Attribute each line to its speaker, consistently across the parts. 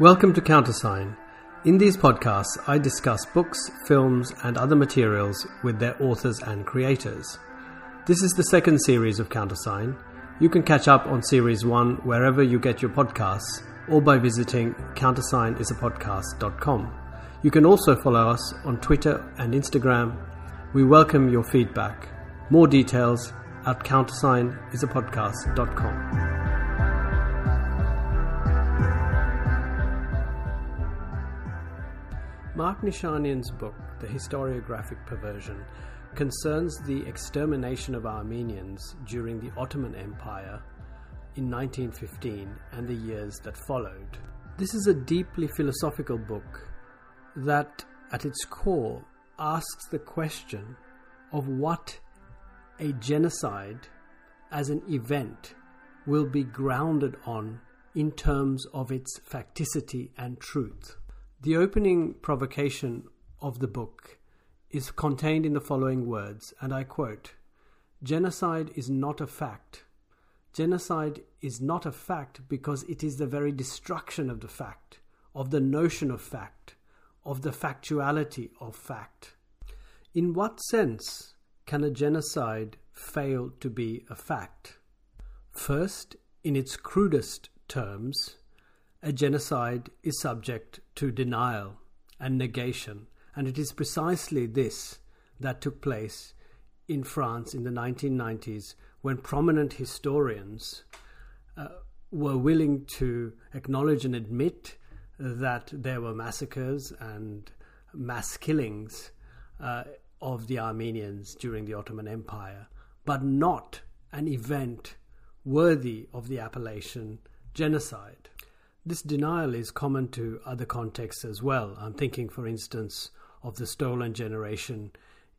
Speaker 1: Welcome to Countersign. In these podcasts, I discuss books, films, and other materials with their authors and creators. This is the second series of Countersign. You can catch up on series one wherever you get your podcasts or by visiting countersignisapodcast.com. You can also follow us on Twitter and Instagram. We welcome your feedback. More details at countersignisapodcast.com. Nichanian's book, The Historiographic Perversion, concerns the extermination of Armenians during the Ottoman Empire in 1915 and the years that followed. This is a deeply philosophical book that, at its core, asks the question of what a genocide as an event will be grounded on in terms of its facticity and truth. The opening provocation of the book is contained in the following words, and I quote Genocide is not a fact. Genocide is not a fact because it is the very destruction of the fact, of the notion of fact, of the factuality of fact. In what sense can a genocide fail to be a fact? First, in its crudest terms, a genocide is subject to denial and negation, and it is precisely this that took place in France in the 1990s when prominent historians uh, were willing to acknowledge and admit that there were massacres and mass killings uh, of the Armenians during the Ottoman Empire, but not an event worthy of the appellation genocide. This denial is common to other contexts as well. I'm thinking, for instance, of the stolen generation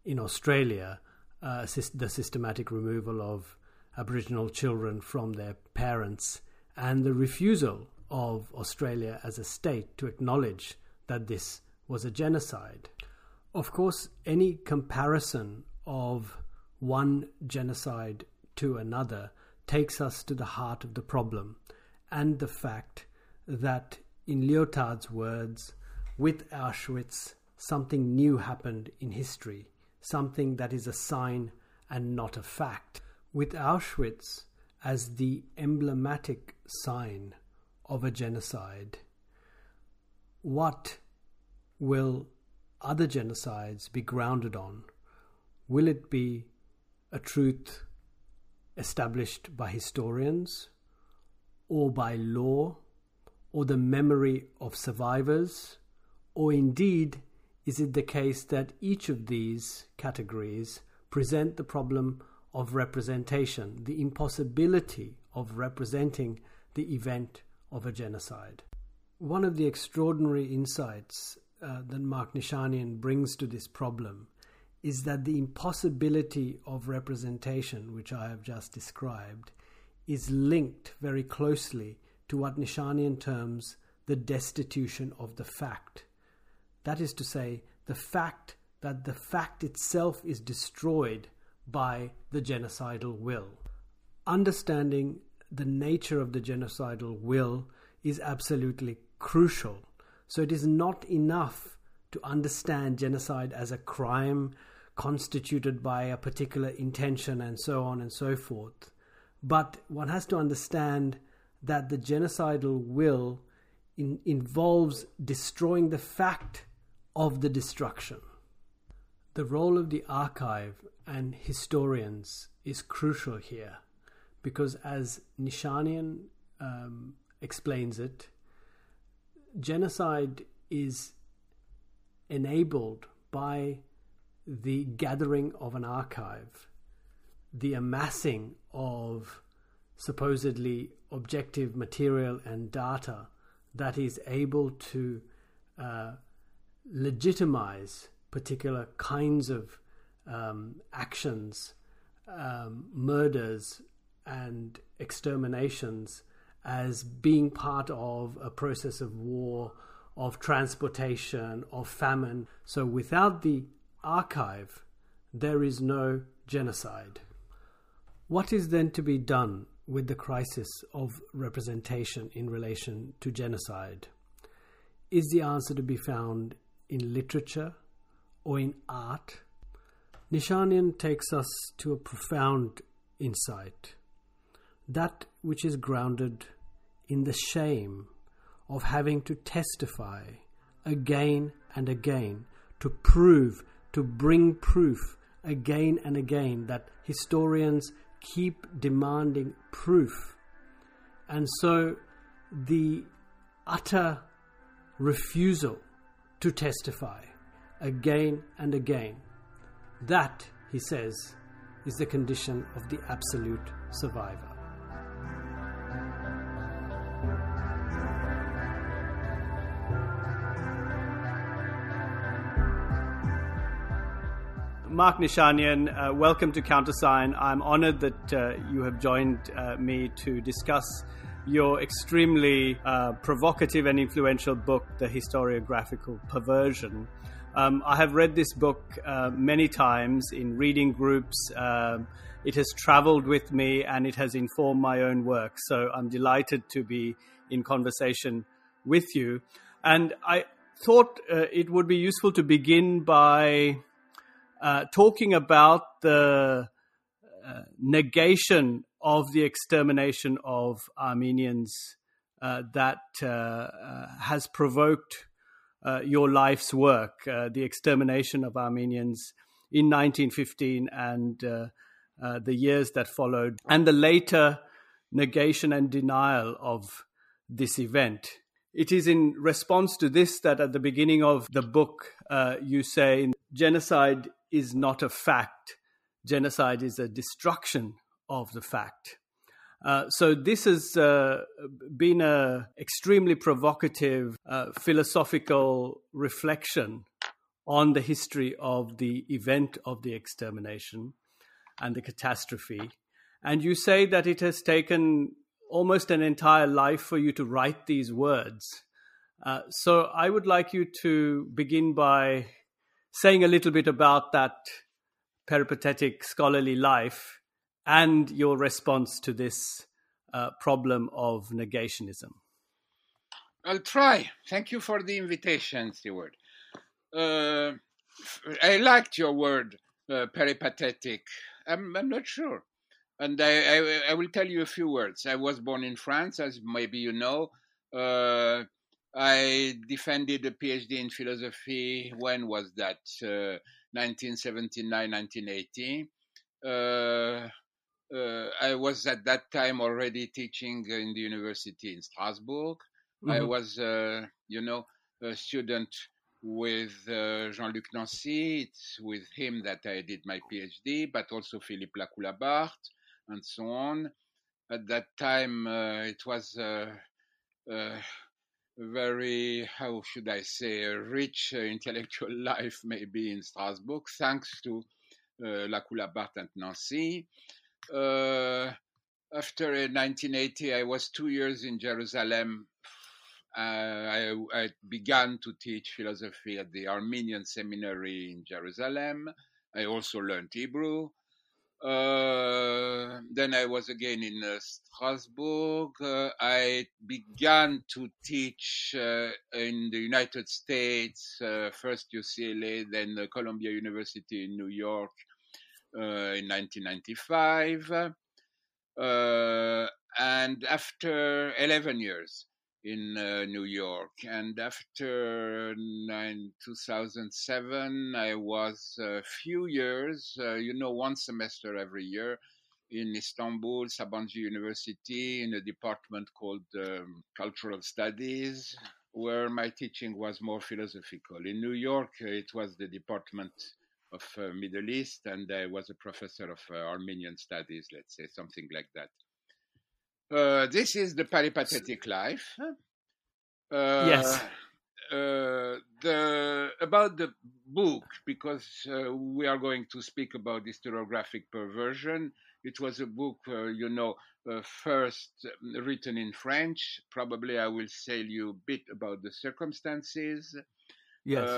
Speaker 1: in Australia, uh, the systematic removal of Aboriginal children from their parents, and the refusal of Australia as a state to acknowledge that this was a genocide. Of course, any comparison of one genocide to another takes us to the heart of the problem and the fact that, in Lyotard's words, with Auschwitz, something new happened in history, something that is a sign and not a fact. With Auschwitz as the emblematic sign of a genocide, what will other genocides be grounded on? Will it be a truth established by historians or by law or the memory of survivors? Or indeed, is it the case that each of these categories present the problem of representation, the impossibility of representing the event of a genocide? One of the extraordinary insights uh, that Marc Nichanian brings to this problem is that the impossibility of representation, which I have just described, is linked very closely to what Nichanian terms the destitution of the fact. That is to say, the fact that the fact itself is destroyed by the genocidal will. Understanding the nature of the genocidal will is absolutely crucial. So it is not enough to understand genocide as a crime constituted by a particular intention and so on and so forth. But one has to understand that the genocidal will in, involves destroying the fact of the destruction. The role of the archive and historians is crucial here because, as Nichanian um, explains it, genocide is enabled by the gathering of an archive, the amassing of supposedly objective material and data that is able to uh, legitimize particular kinds of um, actions, um, murders, and exterminations as being part of a process of war, of transportation, of famine. So without the archive, there is no genocide. What is then to be done with the crisis of representation in relation to genocide.
Speaker 2: is the answer to be found in literature or in art? Nichanian takes us to a profound insight that which is grounded in the shame of having to testify again and again to prove, to bring proof again and again that historians keep demanding proof. And so the utter refusal to testify again and again, that, he says, is the condition of the absolute survivor. Marc Nichanian, uh, welcome to Countersign. I'm honored that uh, you have joined uh, me to discuss your extremely uh, provocative and influential book, The Historiographical Perversion. Um, I have read this book uh, many times in reading groups. Um, it has traveled with me and it has informed my own work. So I'm delighted to be in conversation with you. And I thought uh, it would be useful to begin by uh, talking about the uh, negation of the extermination of Armenians uh, that uh, uh, has provoked your life's work, the extermination of Armenians in 1915 and the years that followed, and the later negation and denial of this event. It is in response to this that at the beginning of the book, you say genocide is not a fact. Genocide is a destruction of the fact. Uh, so this has uh, been an extremely provocative uh, philosophical reflection on the history of the event of the extermination and the catastrophe. And you say that it has taken almost an entire life for you to write these words. Uh, so I would like you to begin by saying a little bit about that peripatetic scholarly life and your response to this uh, problem of negationism.
Speaker 3: I'll try. Thank you for the invitation, Stewart. Uh, I liked your word, uh, peripatetic. I'm, I'm not sure. And I, I, I, will tell you a few words. I was born in France, as maybe you know. Uh, I defended a PhD in philosophy. When was that? Uh, 1979, 1980. Uh, uh, I was at that time already teaching in the university in Strasbourg. Mm-hmm. I was, uh, you know, a student with uh, Jean-Luc Nancy. It's with him that I did my PhD, but also Philippe Lacoue-Labarthe and so on. At that time, uh, it was uh, very, how should I say, rich uh, intellectual life maybe in Strasbourg, thanks to uh, Lacoue-Labarthe and Nancy. Uh, after 1980, I was two years in Jerusalem. Uh, I, I, began to teach philosophy at the Armenian Seminary in Jerusalem. I also learned Hebrew. Uh, then I was again in uh, Strasbourg. Uh, I began to teach uh, in the United States, uh, first UCLA, then Columbia University in New York in 1995. and after 11 years, in uh, New York. And after nine, 2007, I was a few years, uh, you know, one semester every year in Istanbul, Sabancı University, in a department called um, Cultural Studies, where my teaching was more philosophical. In New York, it was the department of uh, Middle East, and I was a professor of uh, Armenian studies, let's say, something like that. Uh, this is the peripatetic life.
Speaker 2: Uh, yes.
Speaker 3: Uh, the about the book because uh, we are going to speak about historiographic perversion. It was a book, uh, you know, uh, first written in French. Probably I will tell you a bit about the circumstances.
Speaker 2: Yes.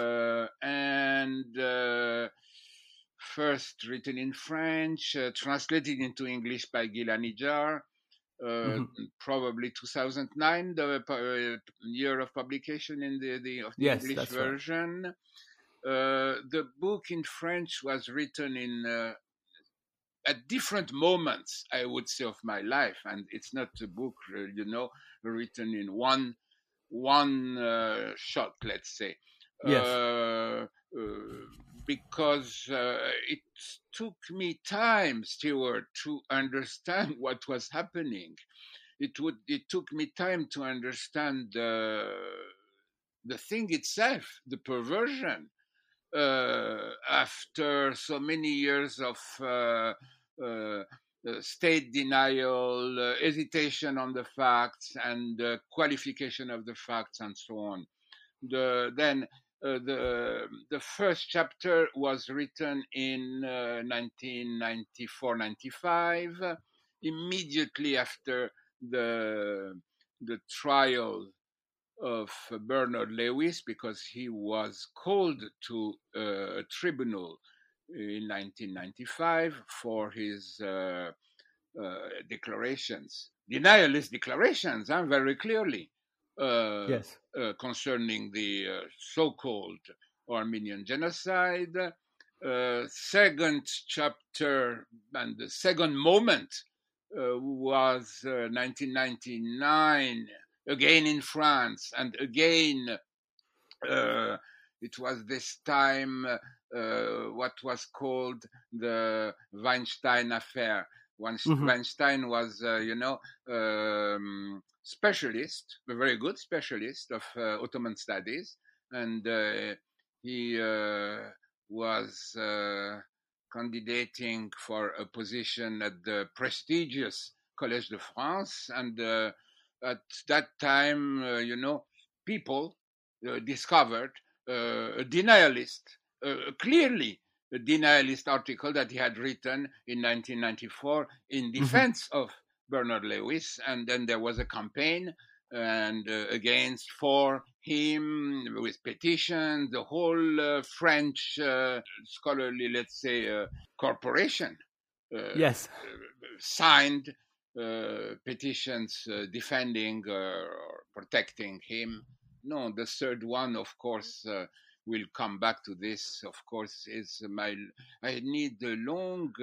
Speaker 3: and first written in French, translated into English by Gila Mm-hmm. probably 2009, the uh, year of publication in the, the, of the
Speaker 2: yes,
Speaker 3: English version. Right. Uh, the book in French was written in uh, at different moments, I would say, of my life, and it's not a book, you know, written in one one uh, shot, let's say.
Speaker 2: Yes.
Speaker 3: Uh, because it took me time, Stewart, to understand what was happening. It would. It took me time to understand the the thing itself, the perversion uh, after so many years of uh, uh, state denial, hesitation on the facts, and qualification of the facts, and so on. The, then uh, the the first chapter was written in uh, 1994-95, immediately after the the trial of Bernard Lewis because he was called to a tribunal in 1995 for his uh, uh, declarations, denialist declarations, huh, very clearly,
Speaker 2: uh, yes.
Speaker 3: Uh, concerning the uh, so-called Armenian genocide. Uh, second chapter and the second moment was 1999 again in France, and again, uh, it was this time uh, what was called the Veinstein affair. Mm-hmm. Veinstein was, uh, you know, um, specialist, a very good specialist of uh, Ottoman studies, and uh, he uh, was candidating for a position at the prestigious Collège de France, and at that time, uh, you know, people uh, discovered uh, a denialist, clearly a denialist article that he had written in 1994 in mm-hmm. defense mm-hmm. of Bernard Lewis, and then there was a campaign and uh, against for him with petitions, the whole uh, French uh, scholarly, let's say, corporation.
Speaker 2: yes,
Speaker 3: signed uh, petitions uh, defending uh, or protecting him. No, the third one, of course, we'll come back to this. Of course, is my I need a long,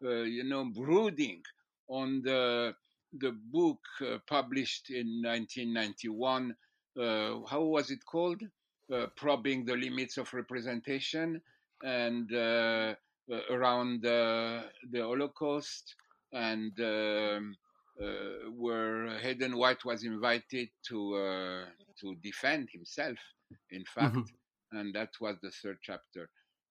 Speaker 3: you know, brooding on the the book uh, published in 1991. Uh, how was it called? Uh, probing the limits of representation and around the Holocaust and um, uh, where Hayden White was invited to uh, to defend himself, in fact, mm-hmm. and that was the third chapter.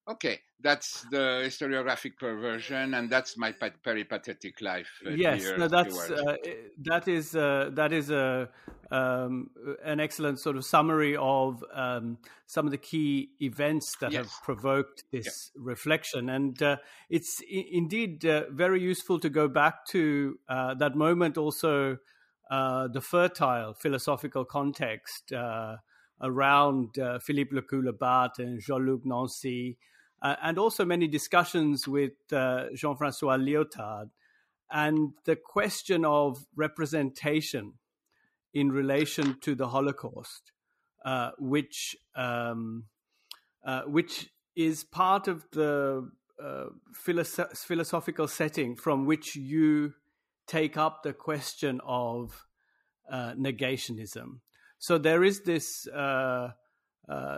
Speaker 3: Okay, that's the historiographic perversion, and that's my peripatetic life.
Speaker 2: Uh, yes, no, that's uh, that is uh, that is a um, an excellent sort of summary of um, some of the key events that yes. have provoked this yeah. reflection, and uh, it's I- indeed uh, very useful to go back to uh, that moment, also the fertile philosophical context around Philippe Lacoue-Labarthe and Jean-Luc Nancy uh, and also many discussions with uh, Jean Francois Lyotard. And the question of representation in relation to the Holocaust, uh, which um, uh, which is part of the uh, philosoph- philosophical setting from which you take up the question of uh, negationism. So there is this uh,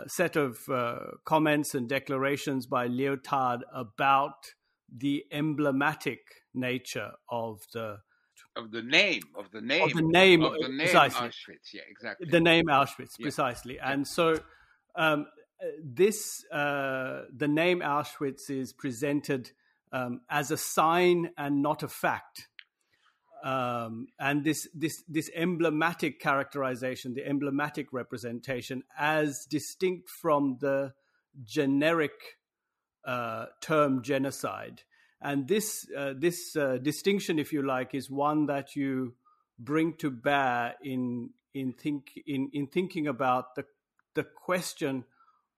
Speaker 2: set of uh, comments and declarations by Lyotard about the emblematic nature of the
Speaker 3: of the name of the name
Speaker 2: of the name,
Speaker 3: of the name precisely. Auschwitz. Yeah, exactly.
Speaker 2: The name Auschwitz, yeah. precisely. Yeah. And so um, this uh, the name Auschwitz is presented um, as a sign and not a fact um, and this this this emblematic characterization, the emblematic representation, as distinct from the generic uh, term genocide, and this uh, this uh, distinction, if you like, is one that you bring to bear in in think in in thinking about the the question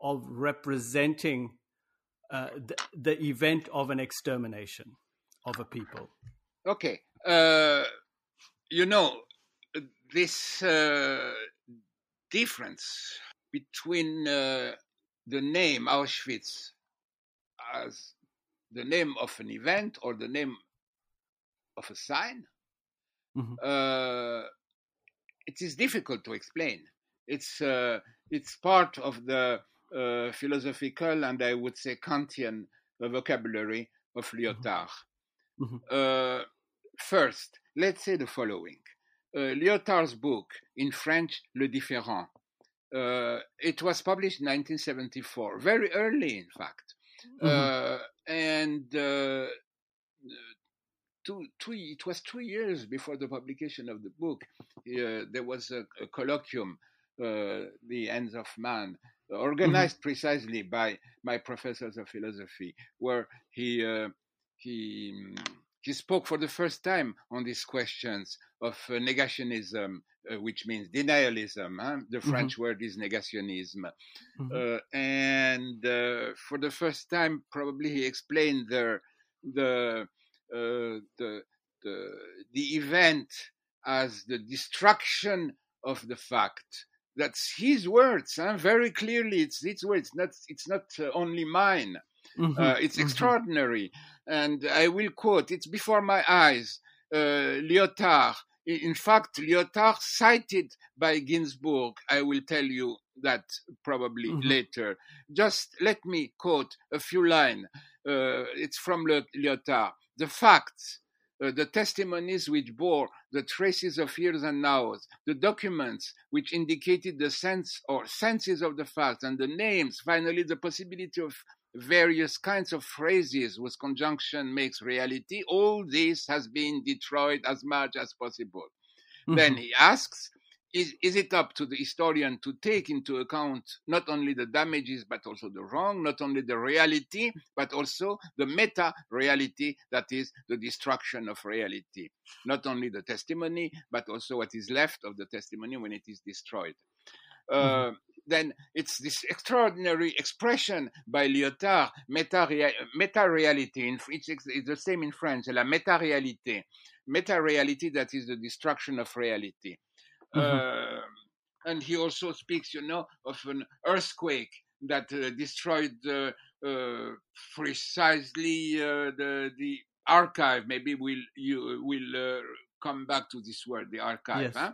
Speaker 2: of representing uh, the, the event of an extermination of a people.
Speaker 3: Okay, uh, you know, this uh, difference between uh, the name Auschwitz as the name of an event or the name of a sign, mm-hmm. uh, it is difficult to explain. It's uh, it's part of the uh, philosophical and I would say Kantian vocabulary of Lyotard. Mm-hmm. First, let's say the following. Uh, Lyotard's book in French, Le Différend, uh, it was published in 1974, very early, in fact. Mm-hmm. Uh, and uh, two, two, it was two years before the publication of the book. Uh, there was a, a colloquium, uh, The Ends of Man, organized mm-hmm. precisely by my professors of philosophy, where he uh, he he spoke for the first time on these questions of uh, negationism, uh, which means denialism. Huh? The mm-hmm. French mm-hmm. word is negationism. Mm-hmm. Uh, and uh, for the first time, probably he explained the, the, uh, the, the, the event as the destruction of the fact. That's his words, huh? very clearly. It's his words. Not, it's not uh, only mine. Mm-hmm. Uh, it's mm-hmm. extraordinary. And I will quote, it's before my eyes, uh, Lyotard. In fact, Lyotard cited by Ginzburg, I will tell you that probably mm-hmm. later. Just let me quote a few lines. Uh, it's from Lyotard. The facts, uh, the testimonies which bore the traces of years and hours, the documents which indicated the sense or senses of the facts, and the names, finally, the possibility of various kinds of phrases whose conjunction makes reality, all this has been destroyed as much as possible. Mm-hmm. Then he asks, is, is it up to the historian to take into account not only the damages but also the wrong, not only the reality but also the meta reality that is the destruction of reality, not only the testimony but also what is left of the testimony when it is destroyed. Mm-hmm. Uh, then it's this extraordinary expression by Lyotard, meta-reality. It's, it's the same in French, la meta-réalité. Meta-reality that is the destruction of reality. Mm-hmm. Uh, and he also speaks, you know, of an earthquake that uh, destroyed uh, uh precisely uh, the the archive. Maybe we'll you will uh, come back to this word, the archive. Yes. Huh?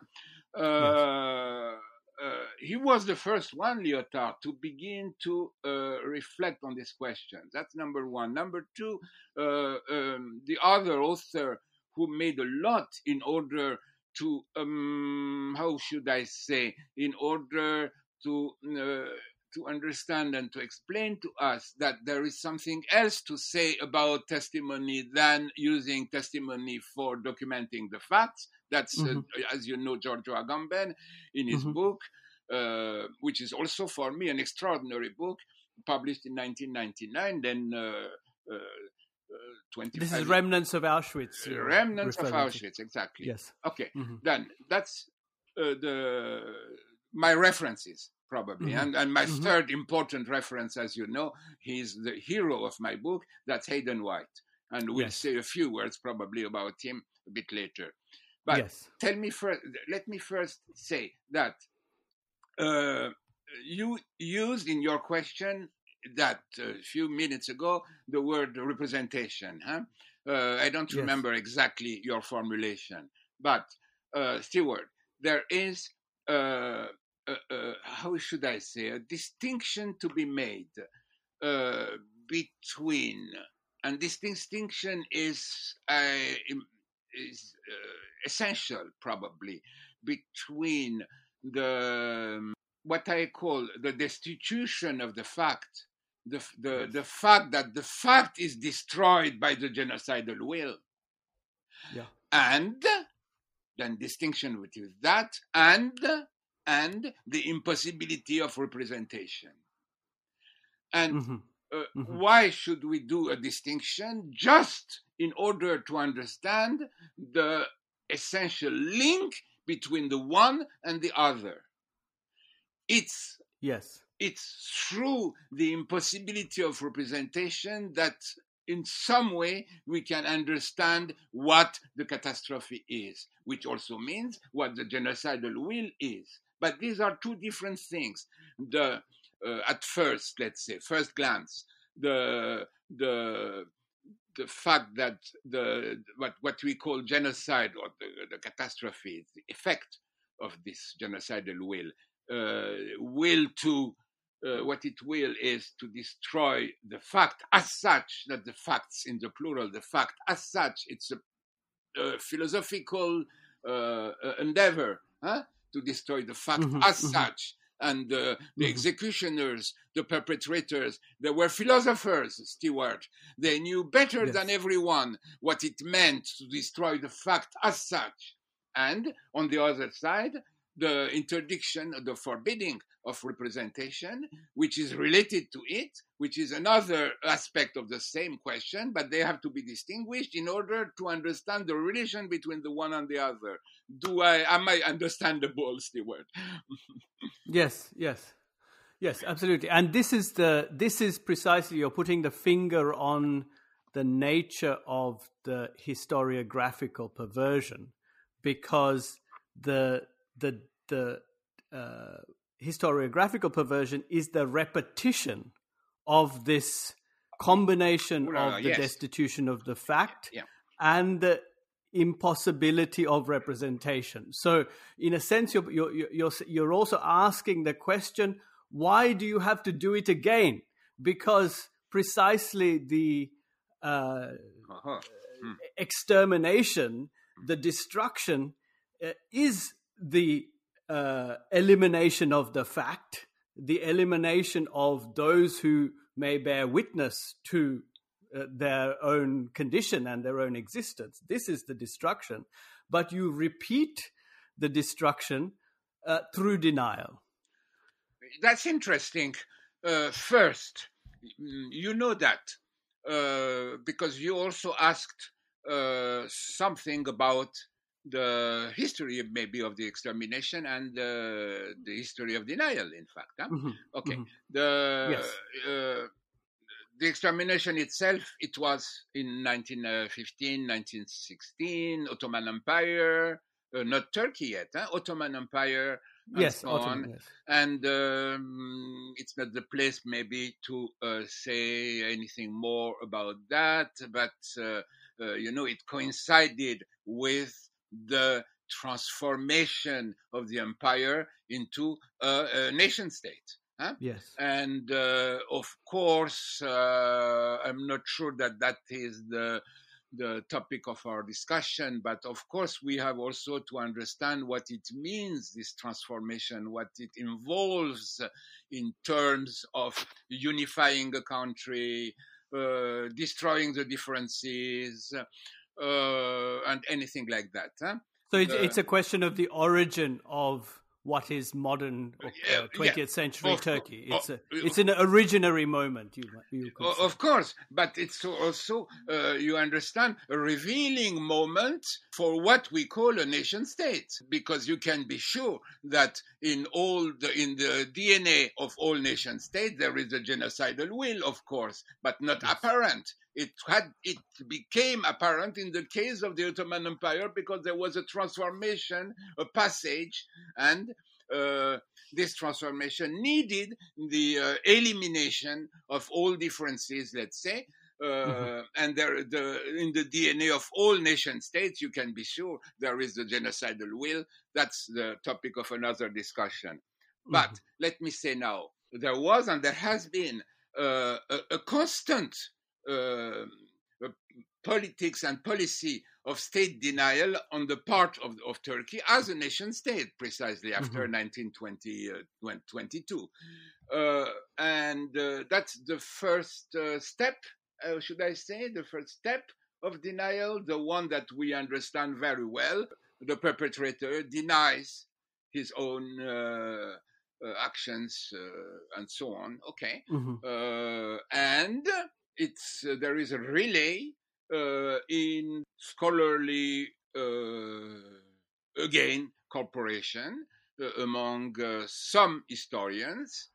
Speaker 3: Yes uh, he was the first one, Lyotard, to begin to uh, reflect on this question. That's number one. Number two, uh, um, the other author who made a lot in order to, um, how should I say, in order to uh, to understand and to explain to us that there is something else to say about testimony than using testimony for documenting the facts. That's, uh, mm-hmm. uh, as you know, Giorgio Agamben in his mm-hmm. book, uh, which is also for me an extraordinary book, published in 1999. Then uh, uh, 25
Speaker 2: this is remnants of auschwitz
Speaker 3: uh, remnants of auschwitz to. exactly
Speaker 2: yes
Speaker 3: okay mm-hmm. then that's uh, the my references probably. Mm-hmm. And, and my mm-hmm. third important reference, as you know, he's the hero of my book. That's Hayden White. And we'll yes. say a few words probably about him a bit later. But yes. tell me first, let me first say that uh, you used in your question that a uh, few minutes ago the word representation. Huh? Uh, I don't yes. remember exactly your formulation, but uh, Stewart, there is uh, how should I say, a distinction to be made uh, between, and this distinction is, is essential probably, between the um, what I call the destitution of the fact, the, the, the fact that the fact is destroyed by the genocidal will.
Speaker 2: Yeah.
Speaker 3: And then distinction with that and and the impossibility of representation. And mm-hmm. Uh, mm-hmm. why should we do a distinction? Just in order to understand the essential link between the one and the other. It's
Speaker 2: yes.
Speaker 3: It's through the impossibility of representation that in some way we can understand what the catastrophe is, which also means what the genocidal will is. But these are two different things. The uh, at first, let's say, first glance, the the the fact that the what what we call genocide or the, the catastrophe, the effect of this genocidal will, uh, will to uh, what it will is to destroy the fact as such, that the facts in the plural, the fact as such. It's a, a philosophical uh, endeavor huh? To destroy the fact mm-hmm, as mm-hmm. such. And the mm-hmm. executioners, the perpetrators, they were philosophers, Stewart. They knew better yes. than everyone what it meant to destroy the fact as such. And on the other side, the interdiction, the forbidding of representation, which is related to it, which is another aspect of the same question, but they have to be distinguished in order to understand the relation between the one and the other. Do I am I understandable, Stewart?
Speaker 2: yes, yes. Yes, absolutely. And this is the this is precisely you're putting the finger on the nature of the historiographical perversion because the the the uh, historiographical perversion is the repetition of this combination of the yes. destitution of the fact yeah. and the impossibility of representation. So, in a sense, you're, you're, you're, you're also asking the question why do you have to do it again? Because precisely the uh, uh-huh. hmm. extermination, the destruction, uh, is the uh, elimination of the fact, the elimination of those who may bear witness to uh, their own condition and their own existence. This is the destruction. But you repeat the destruction uh, through denial.
Speaker 3: That's interesting. Uh, first, you know that uh, because you also asked uh, something about the history maybe of the extermination and uh, the history of denial in fact huh? mm-hmm. okay mm-hmm. the yes. uh, the extermination itself it was in 1915 1916 ottoman empire uh, not turkey yet huh? ottoman empire and
Speaker 2: yes,
Speaker 3: so
Speaker 2: Ottoman, yes.
Speaker 3: and um, it's not the place maybe to uh, say anything more about that but uh, uh, you know it coincided with the transformation of the empire into a, a nation state.
Speaker 2: Huh? Yes.
Speaker 3: And uh, of course, uh, I'm not sure that that is the the topic of our discussion, but of course, we have also to understand what it means, this transformation, what it involves in terms of unifying a country, uh, destroying the differences, uh, and anything like that. Huh?
Speaker 2: So it's, uh, it's a question of the origin of what is modern uh, 20th yeah, century Turkey. It's a, it's an originary moment. You, you
Speaker 3: of course, but it's also uh, you understand a revealing moment for what we call a nation state, because you can be sure that in all the in the DNA of all nation states there is a genocidal will, of course, but not yes. apparent. It had it became apparent in the case of the Ottoman Empire because there was a transformation, a passage, and uh, this transformation needed the uh, elimination of all differences, let's say. Uh, mm-hmm. And there, the, in the DNA of all nation states, you can be sure there is the genocidal will. That's the topic of another discussion. Mm-hmm. But let me say now, there was and there has been uh, a, a constant politics and policy of state denial on the part of, of Turkey as a nation state, precisely after mm-hmm. 1922. Uh, uh, and uh, that's the first uh, step, uh, should I say, the first step of denial, the one that we understand very well. The perpetrator denies his own uh, actions and so on. Okay. Mm-hmm. and it's uh, there is a relay uh, in scholarly uh, again corporation uh, among uh, some historians.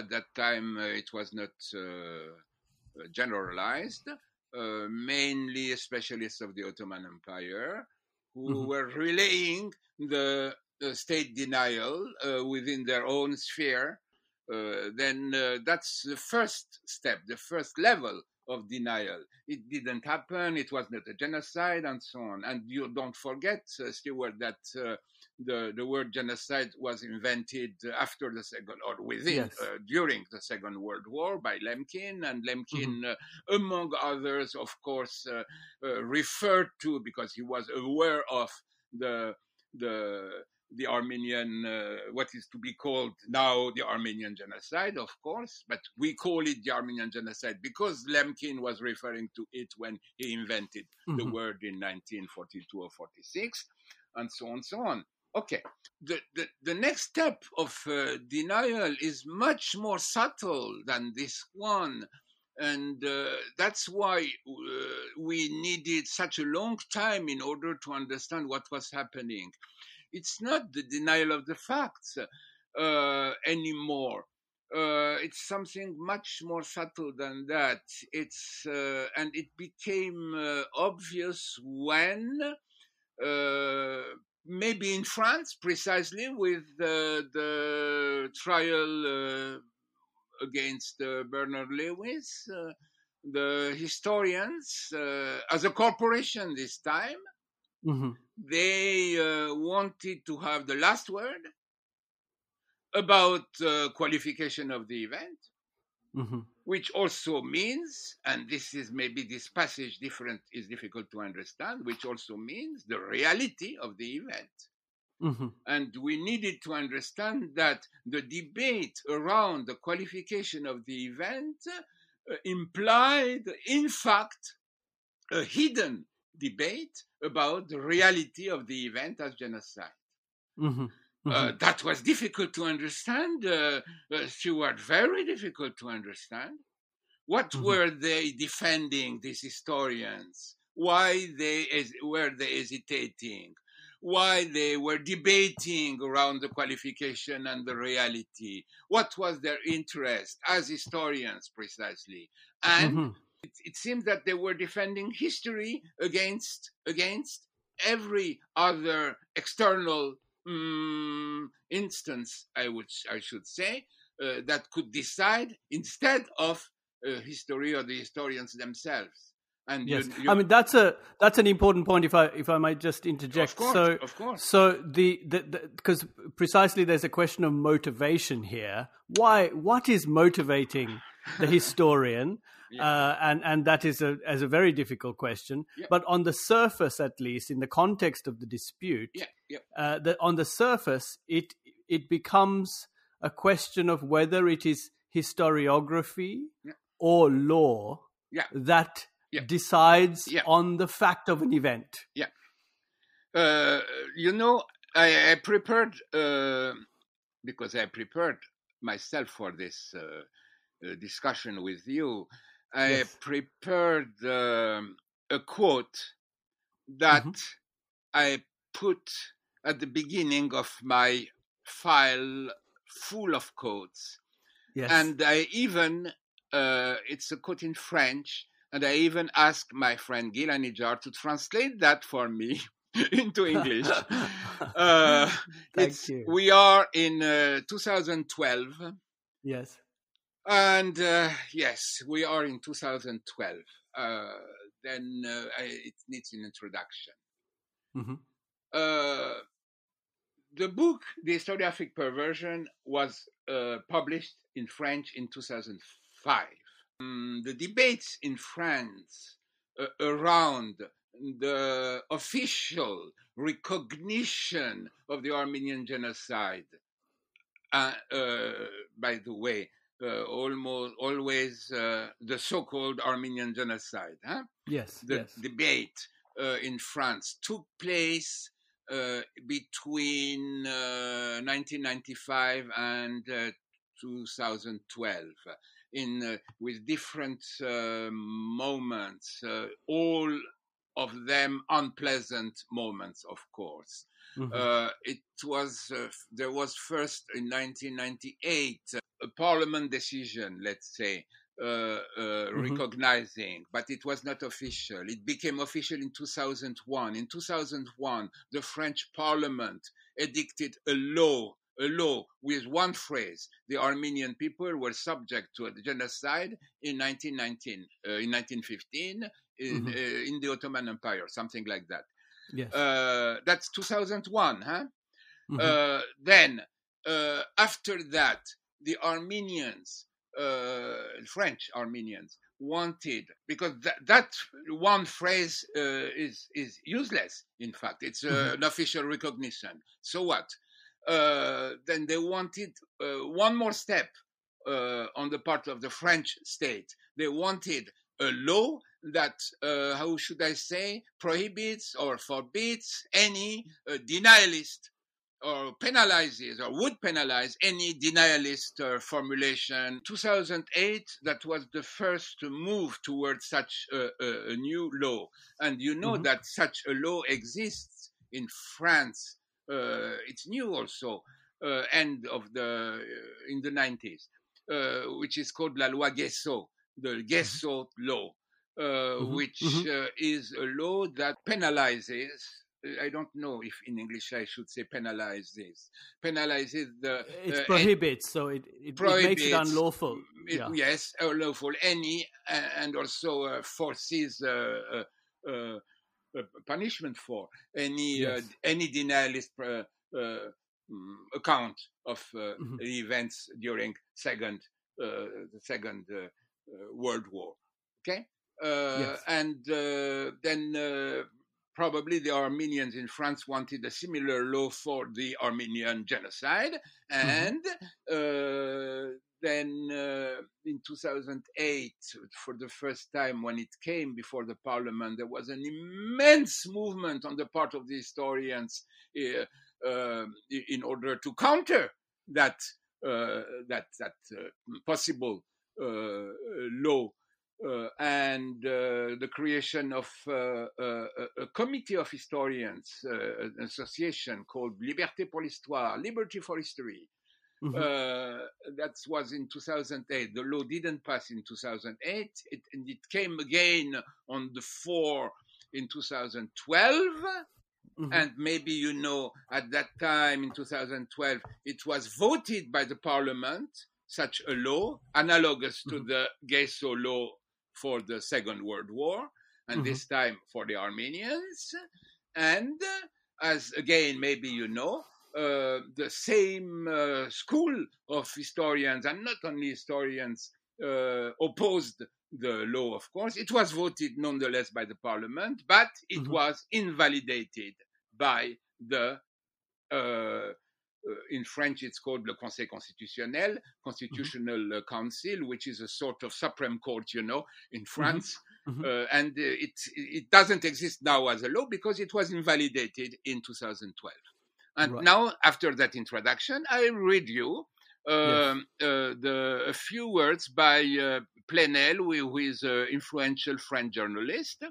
Speaker 3: at that time, it was not generalized, mainly specialists of the Ottoman Empire, who
Speaker 2: Mhm.
Speaker 3: were relaying the, the state denial uh, within their own sphere, uh, then uh, that's the first step, the first level of denial. It didn't happen, it was not a genocide, and so on. And you don't forget, uh, Stewart, that uh, the, the word genocide was invented after the second, or within,
Speaker 2: Yes.
Speaker 3: uh, during the Second World War by Lemkin, and Lemkin, uh, among others, of course, uh, uh, referred to because he was aware of the the the Armenian uh, what is to be called now the Armenian genocide, of course, but we call it the Armenian genocide because Lemkin was referring to it when he invented the
Speaker 2: Mhm.
Speaker 3: word in 1942 or 46, and so on and so on. Okay, the, the, the next step of uh, denial is much more subtle than this one. And uh, that's why uh, we needed such a long time in order to understand what was happening. It's not the denial of the facts uh, anymore. Uh, it's something much more subtle than that. It's uh, and it became uh, obvious when uh, maybe in France, precisely with uh, the trial uh, against Bernard Lewis, the historians, as a corporation this time,
Speaker 2: Mhm.
Speaker 3: They uh, wanted to have the last word about uh, qualification of the event
Speaker 2: Mhm.
Speaker 3: which also means, and this is maybe this passage different is difficult to understand, which also means the reality of the event.
Speaker 2: Mhm.
Speaker 3: And we needed to understand that the debate around the qualification of the event uh, implied, in fact, a hidden debate about the reality of the event as genocide.
Speaker 2: Mhm.
Speaker 3: Uh,
Speaker 2: Mhm.
Speaker 3: that was difficult to understand, uh, uh, Stewart, very difficult to understand. What
Speaker 2: Mhm.
Speaker 3: were they defending, these historians? Why they hes- were they hesitating? Why they were debating around the qualification and the reality? What was their interest as historians, precisely? And
Speaker 2: Mhm.
Speaker 3: It, it seems that they were defending history against against every other external mm, instance, I would I should say, uh, that could decide instead of uh, history or the historians themselves. And
Speaker 2: Yes,
Speaker 3: you-
Speaker 2: I mean that's a that's an important point. If I if I might just interject,
Speaker 3: of course,
Speaker 2: so
Speaker 3: of course.
Speaker 2: so the because precisely there's a question of motivation here. Why? What is motivating the historian?
Speaker 3: Yeah.
Speaker 2: Uh, and and that is a as a very difficult question.
Speaker 3: Yeah.
Speaker 2: But on the surface, at least in the context of the dispute,
Speaker 3: yeah, yeah,
Speaker 2: uh, that on the surface it it becomes a question of whether it is historiography
Speaker 3: Yeah.
Speaker 2: or law
Speaker 3: Yeah.
Speaker 2: that
Speaker 3: Yeah.
Speaker 2: decides
Speaker 3: Yeah.
Speaker 2: on the fact of an event.
Speaker 3: Uh, you know, I, I prepared uh, because I prepared myself for this uh, discussion with you. I
Speaker 2: Yes.
Speaker 3: prepared um, a quote that
Speaker 2: Mhm.
Speaker 3: I put at the beginning of my file full of quotes,
Speaker 2: Yes.
Speaker 3: and I even uh, it's a quote in French, and I even asked my friend Gil Anidjar to translate that for me into English. Uh,
Speaker 2: Thank you.
Speaker 3: We are in uh, 2012,
Speaker 2: yes.
Speaker 3: And uh, yes, we are in 2012. Uh, then uh, it needs an introduction.
Speaker 2: hmm
Speaker 3: Uh, the book, The Historiographic Perversion, was uh, published in French in 2005. Mm, the debates in France uh, around the official recognition of the Armenian genocide, uh, uh, by the way, uh, almost always uh, the so-called Armenian genocide, huh?
Speaker 2: Yes.
Speaker 3: the
Speaker 2: yes.
Speaker 3: debate uh, in France took place uh, between uh, 1995 and uh, 2012 in uh, with different uh, moments uh, all of them unpleasant moments of course
Speaker 2: Mhm.
Speaker 3: uh, it was uh, there was first in 1998 uh, a parliament decision let's say uh, uh, mm-hmm. recognizing, but it was not official. It became official in 2001. In 2001, the French Parliament edicted a law, a law with one phrase: the Armenian people were subject to a genocide in 1919, uh, in 1915, in, mm-hmm. Uh, in, the Ottoman Empire, something like that. Yes. Uh, that's 2001, huh? Mm-hmm. Uh, then, after that, the Armenians uh, French Armenians wanted because that, that one phrase uh, is is useless. In fact, it's uh, mm-hmm. an official recognition. So what? Uh, then they wanted uh, one more step uh, on the part of the French state. They wanted a law that, how should I say, prohibits or forbids any denialist or penalizes or would penalize any denialist uh, formulation. 2008, that was the first move towards such a, a, a new law. And you know mm-hmm. that such a law exists in France. Uh, it's new also, uh, end of the, uh, in the 90s, uh, which is called La Loi Gayssot, the mm-hmm. Law. Uh, mm-hmm. which mm-hmm. is a law that penalizes I don't know if in English I should say penalize this. Penalizes the.
Speaker 2: It uh, prohibits, so it, it, prohibits, it, makes it unlawful.
Speaker 3: It, yeah. Yes, unlawful. Any, and also uh, forces uh, uh, uh punishment for any yes. any denialist mm, account of mm-hmm. events during second the second World War. Okay. Yes. And then probably the Armenians in France wanted a similar law for the Armenian genocide. Mm-hmm. And mm-hmm. uh, then uh, in 2008, for the first time when it came before the parliament, there was an immense movement on the part of the historians uh, uh in order to counter that uh, that that uh, possible law and uh, the creation of uh, a committee of historians, an association called Liberté pour l'Histoire, Liberty for History. Mm-hmm. that was in 2008. The law didn't pass in 2008, it, and it came again on the 4 in 2012. Mm-hmm. And maybe you know, at that time in 2012, it was voted by the parliament, such a law, analogous to mm-hmm. the Gayssot law for the Second World War, and mm-hmm. this time for the Armenians. And as again, maybe you know, uh, the same uh, school of historians, and not only historians, uh, opposed the law, of course. It was voted nonetheless by the parliament, but it mm-hmm. was invalidated by the uh, uh, in French, it's called le Conseil constitutionnel, Constitutional mm-hmm. Council, which is a sort of Supreme Court, you know, in mm-hmm. France. Mm-hmm. Uh, and uh, it, it doesn't exist now as a law because it was invalidated in 2012. And right. now, after that introduction, I read you uh, yes. uh, the, a few words by uh, Plenel, who is an influential French journalist,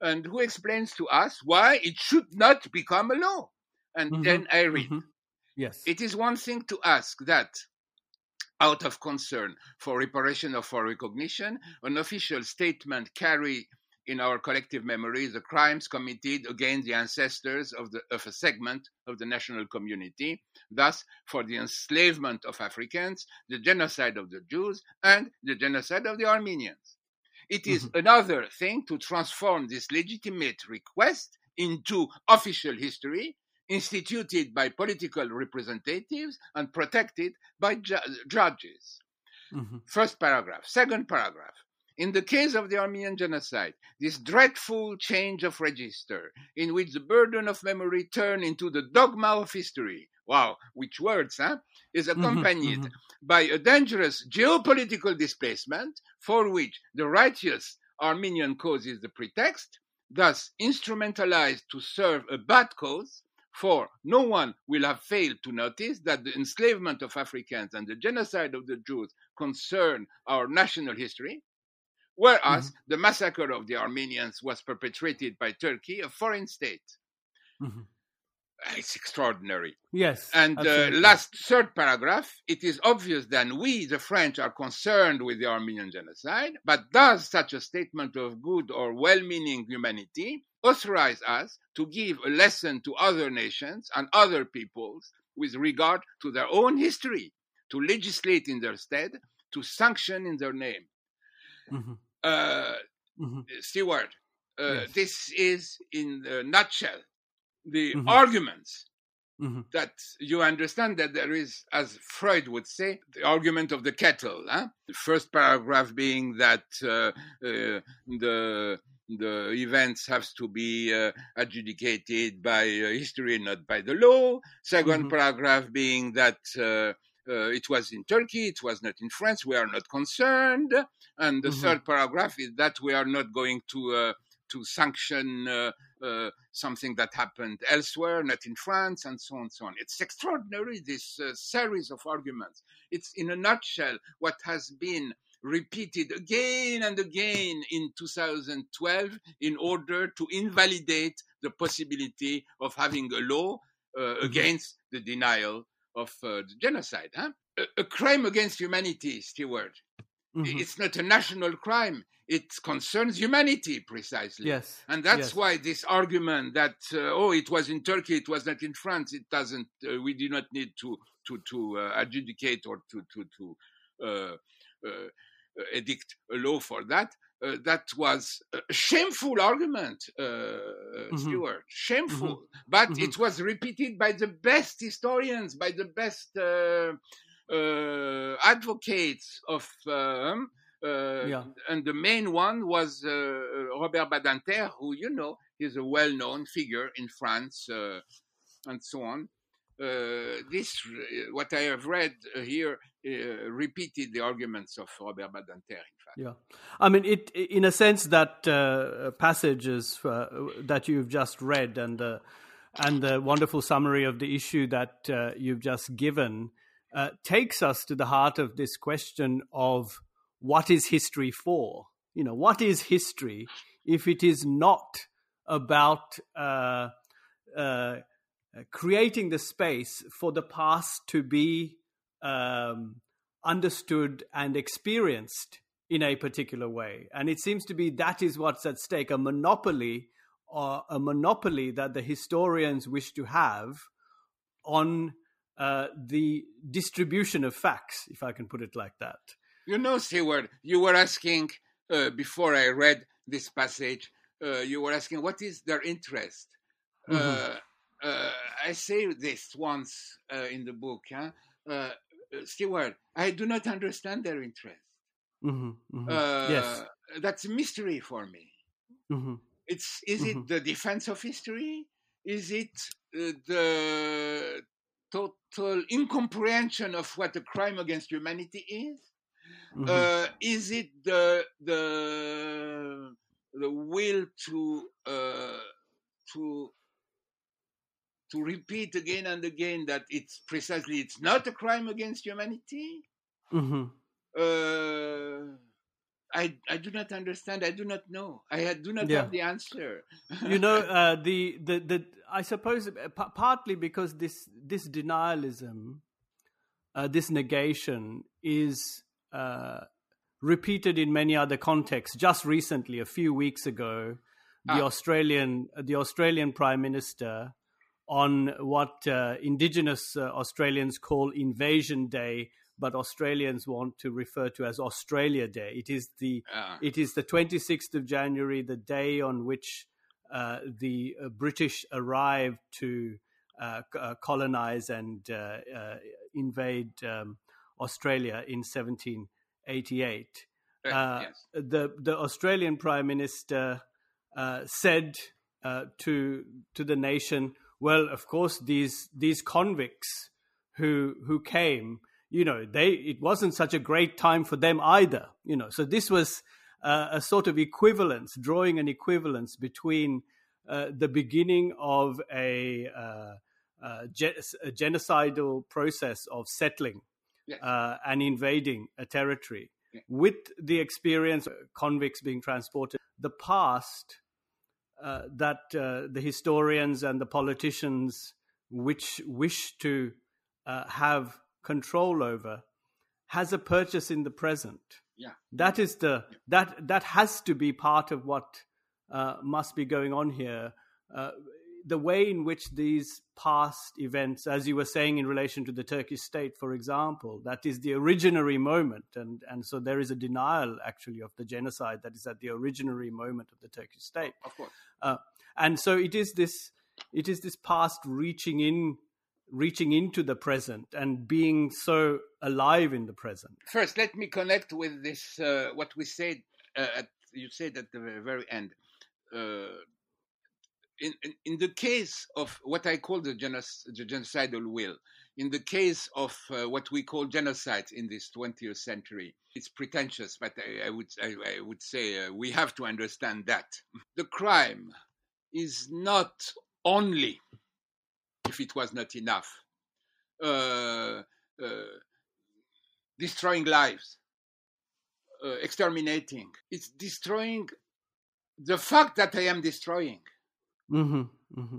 Speaker 3: and who explains to us why it should not become a law. And mm-hmm. then I read.
Speaker 2: Yes.
Speaker 3: It is one thing to ask that out of concern for reparation or for recognition, an official statement carry in our collective memory the crimes committed against the ancestors of, the, of a segment of the national community, thus for the enslavement of Africans, the genocide of the Jews, and the genocide of the Armenians. It is mm-hmm. another thing to transform this legitimate request into official history instituted by political representatives and protected by ju- judges. Mm-hmm. First paragraph. Second paragraph. In the case of the Armenian genocide, this dreadful change of register, in which the burden of memory turned into the dogma of history, wow, which words, huh? Is mm-hmm, accompanied mm-hmm. by a dangerous geopolitical displacement for which the righteous Armenian cause is the pretext, thus instrumentalized to serve a bad cause, for no one will have failed to notice that the enslavement of Africans and the genocide of the Jews concern our national history, whereas mm-hmm. the massacre of the Armenians was perpetrated by Turkey, a foreign state. Mm-hmm. It's extraordinary.
Speaker 2: Yes.
Speaker 3: And uh, last third paragraph, it is obvious that we, the French, are concerned with the Armenian genocide, but does such a statement of good or well meaning humanity authorize us to give a lesson to other nations and other peoples with regard to their own history, to legislate in their stead, to sanction in their name? Mm-hmm. Uh, mm-hmm. Stewart, uh, yes. this is in a nutshell the mm-hmm. arguments mm-hmm. that you understand that there is, as Freud would say, the argument of the kettle. Huh? The first paragraph being that uh, uh, the the events have to be uh, adjudicated by uh, history, not by the law. 2nd mm-hmm. paragraph being that uh, uh, it was in Turkey, it was not in France, we are not concerned. And the mm-hmm. third paragraph is that we are not going to uh, to sanction uh, uh, something that happened elsewhere, not in France, and so on and so on. It's extraordinary, this uh, series of arguments. It's in a nutshell what has been repeated again and again in 2012 in order to invalidate the possibility of having a law uh, mm-hmm. against the denial of uh, the genocide. Huh? A, a, crime against humanity, Stewart. Mm-hmm. It's not a national crime it concerns humanity precisely.
Speaker 2: Yes.
Speaker 3: And that's
Speaker 2: yes.
Speaker 3: why this argument that uh, oh it was in Turkey, it was not in France, it doesn't. Uh, we do not need to to to uh, adjudicate or to to to uh, uh, edict a law for that. Uh, that was a shameful argument, mm-hmm. Stewart. Shameful, mm-hmm. but mm-hmm. it was repeated by the best historians, by the best advocates of. Um, uh, yeah. And the main one was uh, uh, Robert Badinter, who, you know, is a well known figure in France and so on. Uh, this, what I have read here, uh, repeated the arguments of Robert Badinter. In fact,
Speaker 2: yeah, I mean, it in a sense that uh, passages that you've just read and and the wonderful summary of the issue that you've just given takes us to the heart of this question of what is history for? You know, what is history if it is not about uh, uh, creating the space for the past to be um, understood and experienced in a particular way? And it seems to be that is what's at stake a monopoly or a monopoly that the historians wish to have on uh, the distribution of facts, if I can put it like that.
Speaker 3: You know, Stewart, you were asking uh, before I read this passage, uh, you were asking what is their interest. Uh, mm-hmm. Uh, I say this once uh, in the book, huh? Uh, Stewart, I do not understand their interest. Mm-hmm. Mm-hmm. yes, that's a mystery for me. Mm-hmm. It's is it mm-hmm. the defense of history? Is it the total incomprehension of what a crime against humanity is? Mm-hmm. Uh, is it the the the will to uh, to to repeat again and again that it's precisely it's not a crime against humanity? Mm-hmm. Uh, I I do not understand. I do not know. I do not yeah. have the answer.
Speaker 2: you know, uh, the, the the I suppose uh, p- partly because this this denialism, uh, this negation is uh, repeated in many other contexts. Just recently, a few weeks ago, the ah. Australian the Australian Prime Minister on what uh, Indigenous uh, Australians call Invasion Day, but Australians want to refer to as Australia Day. It is the ah. it is the twenty sixth of January, the day on which uh, the uh, British arrived to uh, colonize and invade um, Australia in 1788. Uh, yes. The the Australian Prime Minister uh, said uh, to to the nation, "Well, of course, these these convicts who who came, you know, they it wasn't such a great time for them either, you know. So this was uh, a sort of equivalence, drawing an equivalence between uh, the beginning of a, uh, a genocidal process of settling yes. uh, and invading a territory. Yeah. With the experience of convicts being transported, the past uh, that uh, the historians and the politicians which wish to uh, have control over has a purchase in the present.
Speaker 3: Yeah.
Speaker 2: That is the that that has to be part of what uh, must be going on here. Uh, the way in which these past events, as you were saying in relation to the Turkish state, for example, that is the originary moment, and and so there is a denial actually of the genocide that is at the originary moment of the Turkish state.
Speaker 3: Of course.
Speaker 2: Uh, and so it is this it is this past reaching in reaching into the present and being so alive in the present.
Speaker 3: First, let me connect with this uh, what we said. Uh, at, you said at the very end. Uh, in, in, in, the case of what I call the, genoc- the genocidal will, in the case of uh, what we call genocide in this 20th century, it's pretentious, but I, I would I, I would say uh, we have to understand that the crime is not only if it was not enough. Uh, uh, destroying lives, uh, exterminating. It's destroying the fact that I am destroying.
Speaker 2: Mm-hmm, mm-hmm.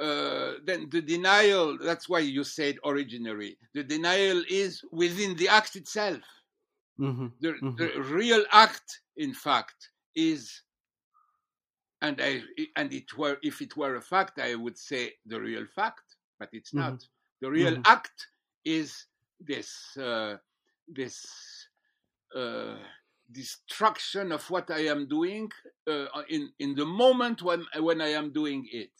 Speaker 3: Uh, then the denial, that's why you said originary. The denial is within the act itself.
Speaker 2: Mm-hmm,
Speaker 3: the,
Speaker 2: mm-hmm.
Speaker 3: the real act, in fact, is and I and it were if it were a fact, I would say the real fact, but it's
Speaker 2: Mm-hmm.
Speaker 3: not. The real act is this uh, this uh, destruction of what I am doing uh, in in the moment when when I am doing it.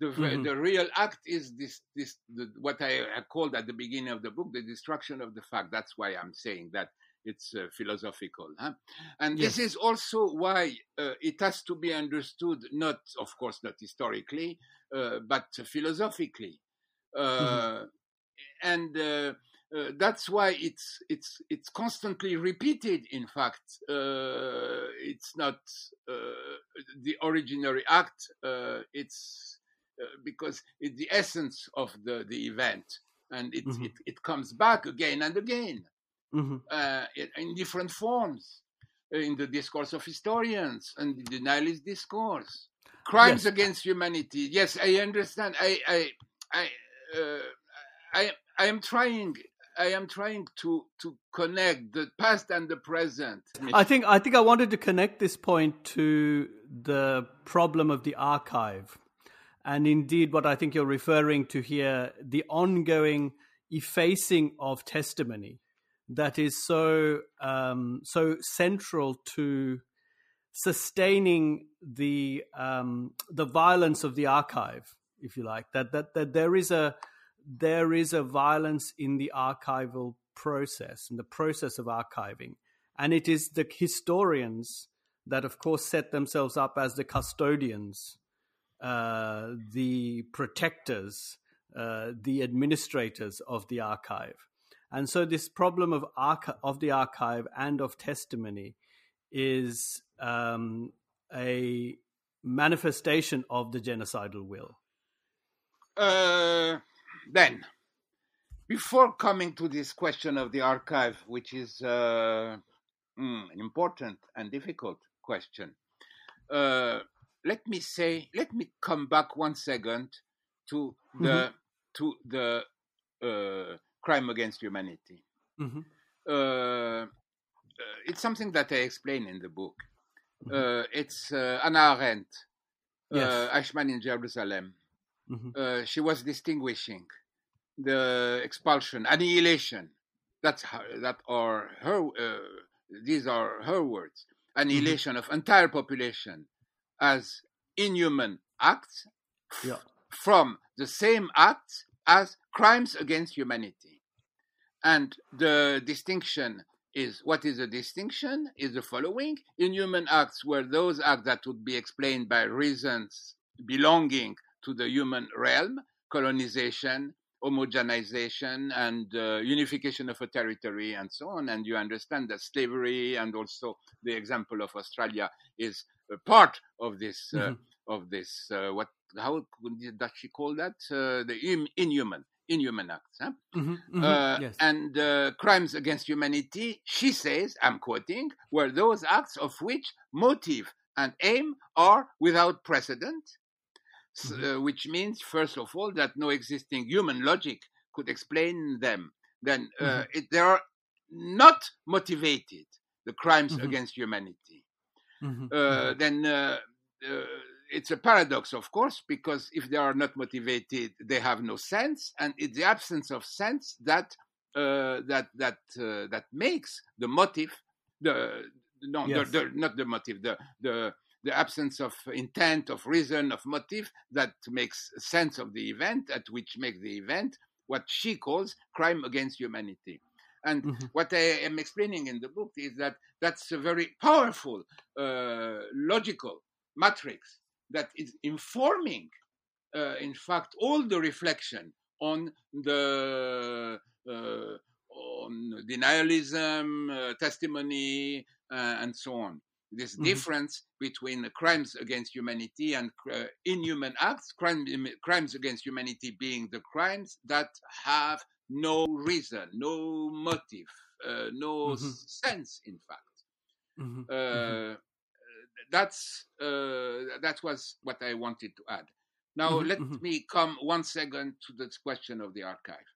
Speaker 3: The
Speaker 2: Mhm.
Speaker 3: the real act is this this the, what I had called at the beginning of the book the destruction of the fact. That's why I'm saying that it's uh, philosophical, huh? and this is also why uh, it has to be understood not, of course, not historically, uh, but philosophically, uh, and uh, uh, that's why it's it's it's constantly repeated. In fact, uh, it's not uh, the originary act. Uh, it's uh, because it's the essence of the the event, and it
Speaker 2: Mhm.
Speaker 3: it, it comes back again and again
Speaker 2: Mhm.
Speaker 3: uh, in, in different forms uh, in the discourse of historians and the denialist discourse. Crimes
Speaker 2: Yes.
Speaker 3: against humanity. Yes, I understand. I I I uh, I, I am trying. I am trying to to connect the past and the present.
Speaker 2: I think I think I wanted to connect this point to the problem of the archive, and indeed what I think you're referring to here, the ongoing effacing of testimony that is so um, so central to sustaining the um, the violence of the archive, if you like. That that that there is a there is a violence in the archival process, and the process of archiving, and it is the historians that, of course, set themselves up as the custodians, uh, the protectors, uh, the administrators of the archive. And so, this problem of archi- of the archive and of testimony is um, a manifestation of the genocidal will.
Speaker 3: Uh, then, before coming to this question of the archive, which is uh, mm, an important and difficult question, uh, let me say, let me come back one second to the to the uh, crime against humanity.
Speaker 2: Mm-hmm.
Speaker 3: Uh, it's something that I explain in the book.
Speaker 2: Mhm.
Speaker 3: Uh, it's uh, Hannah Arendt,
Speaker 2: Yes.
Speaker 3: uh, Eichmann in Jerusalem.
Speaker 2: Mhm.
Speaker 3: Uh, she was distinguishing the expulsion, annihilation. That's how, that are her. Uh, these are her words. Annihilation of entire population as inhuman acts
Speaker 2: Yeah.
Speaker 3: from the same acts as crimes against humanity. And the distinction is what is the distinction? Is the following. Inhuman acts were those acts that would be explained by reasons belonging to the human realm colonization homogenization and uh, unification of a territory and so on. And you understand that slavery and also the example of australia is a part of this uh,
Speaker 2: Mhm.
Speaker 3: of this uh, what how does she call that? Uh, the in, inhuman inhuman acts huh?
Speaker 2: Mhm, mhm,
Speaker 3: uh,
Speaker 2: yes.
Speaker 3: and uh, crimes against humanity, she says, I'm quoting, were those acts of which motive and aim are without precedent, mm-hmm. uh, which means, first of all, that no existing human logic could explain them. Then uh, mm-hmm. it, they are not motivated, the crimes mm-hmm. against humanity. Mm-hmm. Uh, mm-hmm. then uh, uh, it's a paradox, of course, because if they are not motivated, they have no sense, and it's the absence of sense that uh, that that uh, that makes the motive the no yes. the, the, not the motive the the the absence of intent of reason of motive that makes sense of the event at which makes the event what she calls crime against humanity and mm-hmm. what I am explaining in the book is that that's a very powerful uh, logical matrix that is informing, uh, in fact, all the reflection on the uh, on denialism, uh, testimony, uh, and so on. This mm-hmm. difference between crimes against humanity and uh, inhuman acts, crime, crimes against humanity being the crimes that have no reason, no motive, uh, no mm-hmm. sense, in fact. Mm-hmm. mm-hmm that's uh, that was what I wanted to add. Now mm-hmm, let mm-hmm. me come one second to this question of the archive.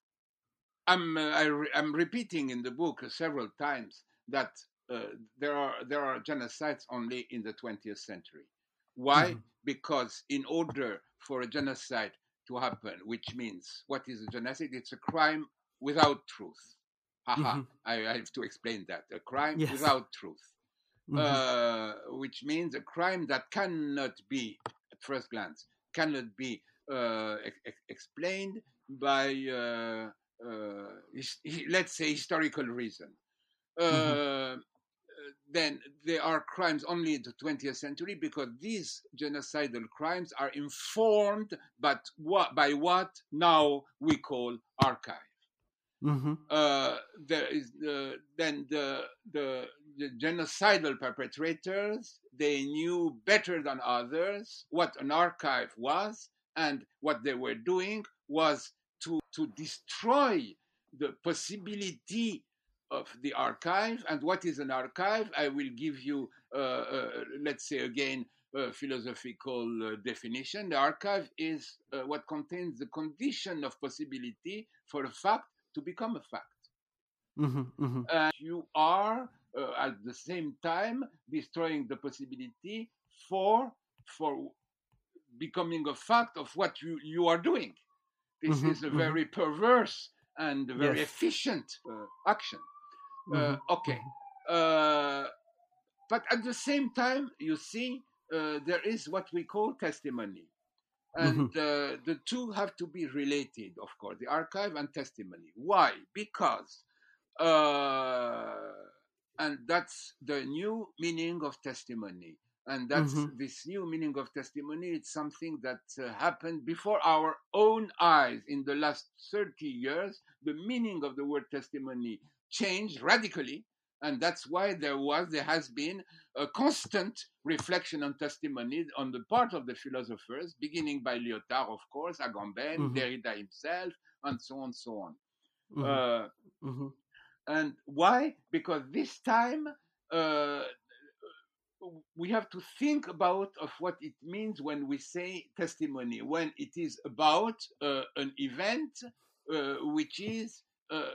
Speaker 3: I'm uh, I re- I'm repeating in the book several times that uh, there are there are genocides only in the 20th century. Why? Mm-hmm. Because in order for a genocide to happen, which means what is a genocide? It's a crime without truth. Haha, mm-hmm. I, I, have to explain that. A crime yes. without truth mm-hmm. uh, which means a crime that cannot be, at first glance, cannot be uh, e- explained by, uh, uh his, let's say, historical reason. Mm-hmm. Uh, then there are crimes only in the 20th century because these genocidal crimes are informed but what, by what now we call archive. Mm-hmm. Uh, there is uh, then the, the the genocidal perpetrators, they knew better than others what an archive was, and what they were doing was to, to destroy the possibility of the archive. And what is an archive? I will give you, uh, uh, let's say again, a philosophical uh, definition. The archive is uh, what contains the condition of possibility for a fact to become a fact. Mm-hmm, mm-hmm. you are uh, at the same time destroying the possibility for for becoming a fact of what you, you are doing. This mm-hmm, is a mm-hmm. very perverse and very yes. efficient uh, action. Uh, mm-hmm, okay. Mm-hmm. Uh, but at the same time, you see, uh, there is what we call testimony. And mm-hmm. uh, the two have to be related, of course, the archive and testimony. Why? Because uh, and that's the new meaning of testimony and that's mm-hmm. this new meaning of testimony it's something that uh, happened before our own eyes in the last 30 years the meaning of the word testimony changed radically and that's why there was there has been a constant reflection on testimony on the part of the philosophers beginning by lyotard of course agamben mm-hmm. derrida himself and so on and so on mm-hmm. Uh, mm-hmm. And why? Because this time uh, we have to think about of what it means when we say testimony, when it is about uh, an event uh, which is uh,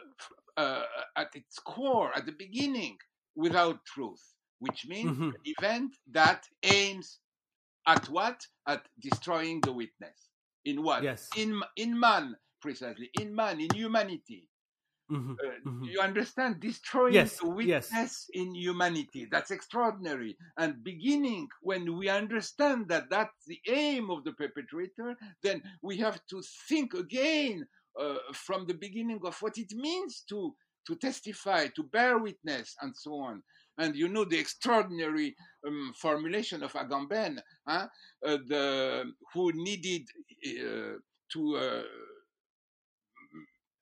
Speaker 3: uh, at its core, at the beginning, without truth, which means mm-hmm. an event that aims at what? At destroying the witness. In what?
Speaker 2: Yes.
Speaker 3: In in man, precisely. In man, in humanity. Mm-hmm, uh, mm-hmm. You understand? Destroying yes, the weakness yes. in humanity. That's extraordinary. And beginning when we understand that that's the aim of the perpetrator, then we have to think again from the beginning of what it means to to testify, to bear witness, and so on. And you know the extraordinary um, formulation of Agamben, huh? uh, the, who needed uh, to uh,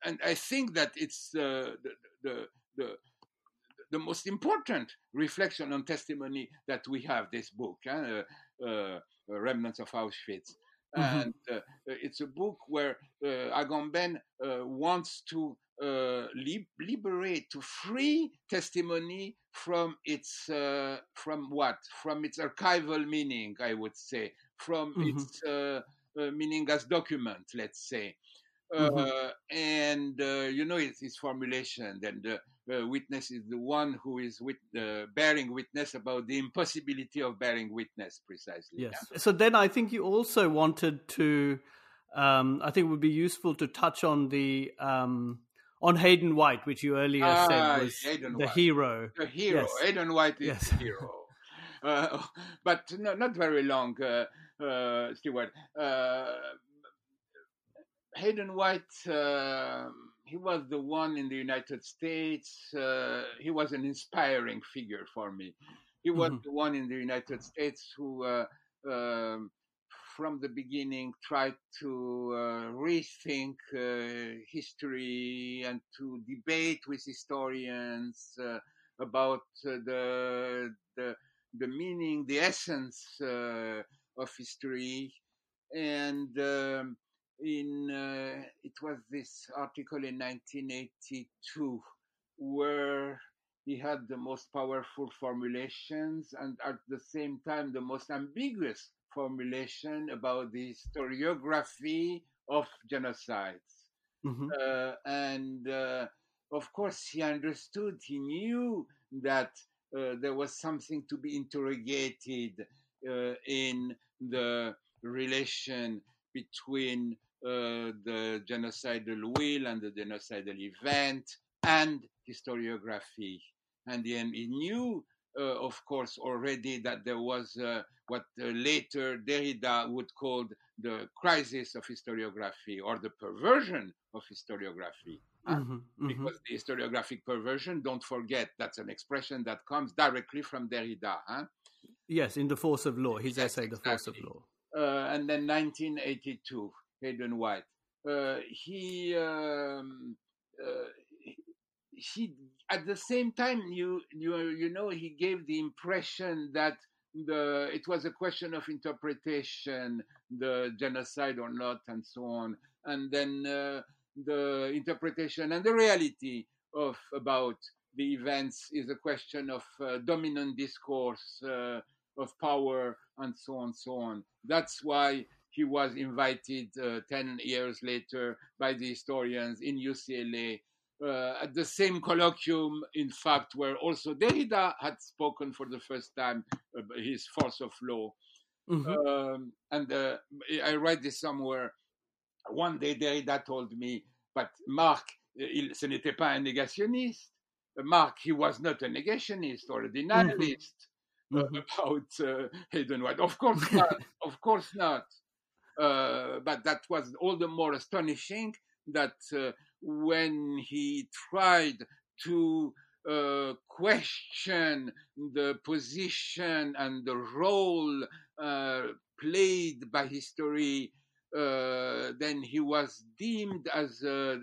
Speaker 3: and I think that it's uh, the, the, the, the, most important reflection on testimony that we have this book, uh, uh, Remnants of Auschwitz. Mm-hmm. And uh, it's a book where uh, Agamben uh, wants to liberate, to free testimony from its, from what? From its archival meaning, I would say, from mm-hmm. its uh, meaning as document, let's say.
Speaker 2: Mhm.
Speaker 3: Uh, and uh, you know it's his formulation. and the uh, witness is the one who is wit- uh, bearing witness about the impossibility of bearing witness, precisely.
Speaker 2: Yes. So then I think you also wanted to. Um, I think it would be useful to touch on the um, on Hayden White, which you earlier
Speaker 3: Ah,
Speaker 2: said was
Speaker 3: Hayden
Speaker 2: the
Speaker 3: White.
Speaker 2: hero.
Speaker 3: The hero,
Speaker 2: Yes.
Speaker 3: Hayden White is
Speaker 2: Yes.
Speaker 3: the hero. Uh, but no, not very long, uh, uh, Stewart. Uh, Hayden White, uh, he was the one in the United States. Uh, he was an inspiring figure for me. He was
Speaker 2: Mhm.
Speaker 3: the one in the United States who, uh, um, from the beginning, tried to uh, rethink uh, history and to debate with historians uh, about uh, the, the the meaning, the essence uh, of history, and um, in uh, it was this article in 1982 where he had the most powerful formulations and at the same time the most ambiguous formulation about the historiography of genocides
Speaker 2: Mhm.
Speaker 3: uh, and uh, of course he understood he knew that uh, there was something to be interrogated uh, in the relation between the genocidal will and the genocidal event and historiography and he knew uh, of course already that there was uh, what uh, later derrida would call the crisis of historiography or the perversion of historiography huh?
Speaker 2: Mhm. Mhm.
Speaker 3: because the historiographic perversion don't forget that's an expression that comes directly from derrida huh?
Speaker 2: Yes, in the force of law, his
Speaker 3: Yes,
Speaker 2: essay, the force of law.
Speaker 3: uh, and then 1982, Hayden White. Uh, he, um, uh, he, at the same time, you, you, you know, he gave the impression that the it was a question of interpretation, the genocide or not, and so on, and then uh, the interpretation and the reality of about the events is a question of uh, dominant discourse, uh, of power, and so on, so on. That's why he was invited uh, 10 years later by the historians in UCLA uh, at the same colloquium, in fact, where also Derrida had spoken for the first time uh, his force of law.
Speaker 2: Mhm.
Speaker 3: Um, and uh, I read this somewhere. One day, Derrida told me, but Marc, il, ce n'était pas un négationniste. Marc, he was not a negationist or a denialist uh,
Speaker 2: Mhm.
Speaker 3: about uh, Hayden White. Of course not. of course not. Uh, but that was all the more astonishing that uh, when he tried to uh, question the position and the role uh, played by history, uh, then he was deemed as a,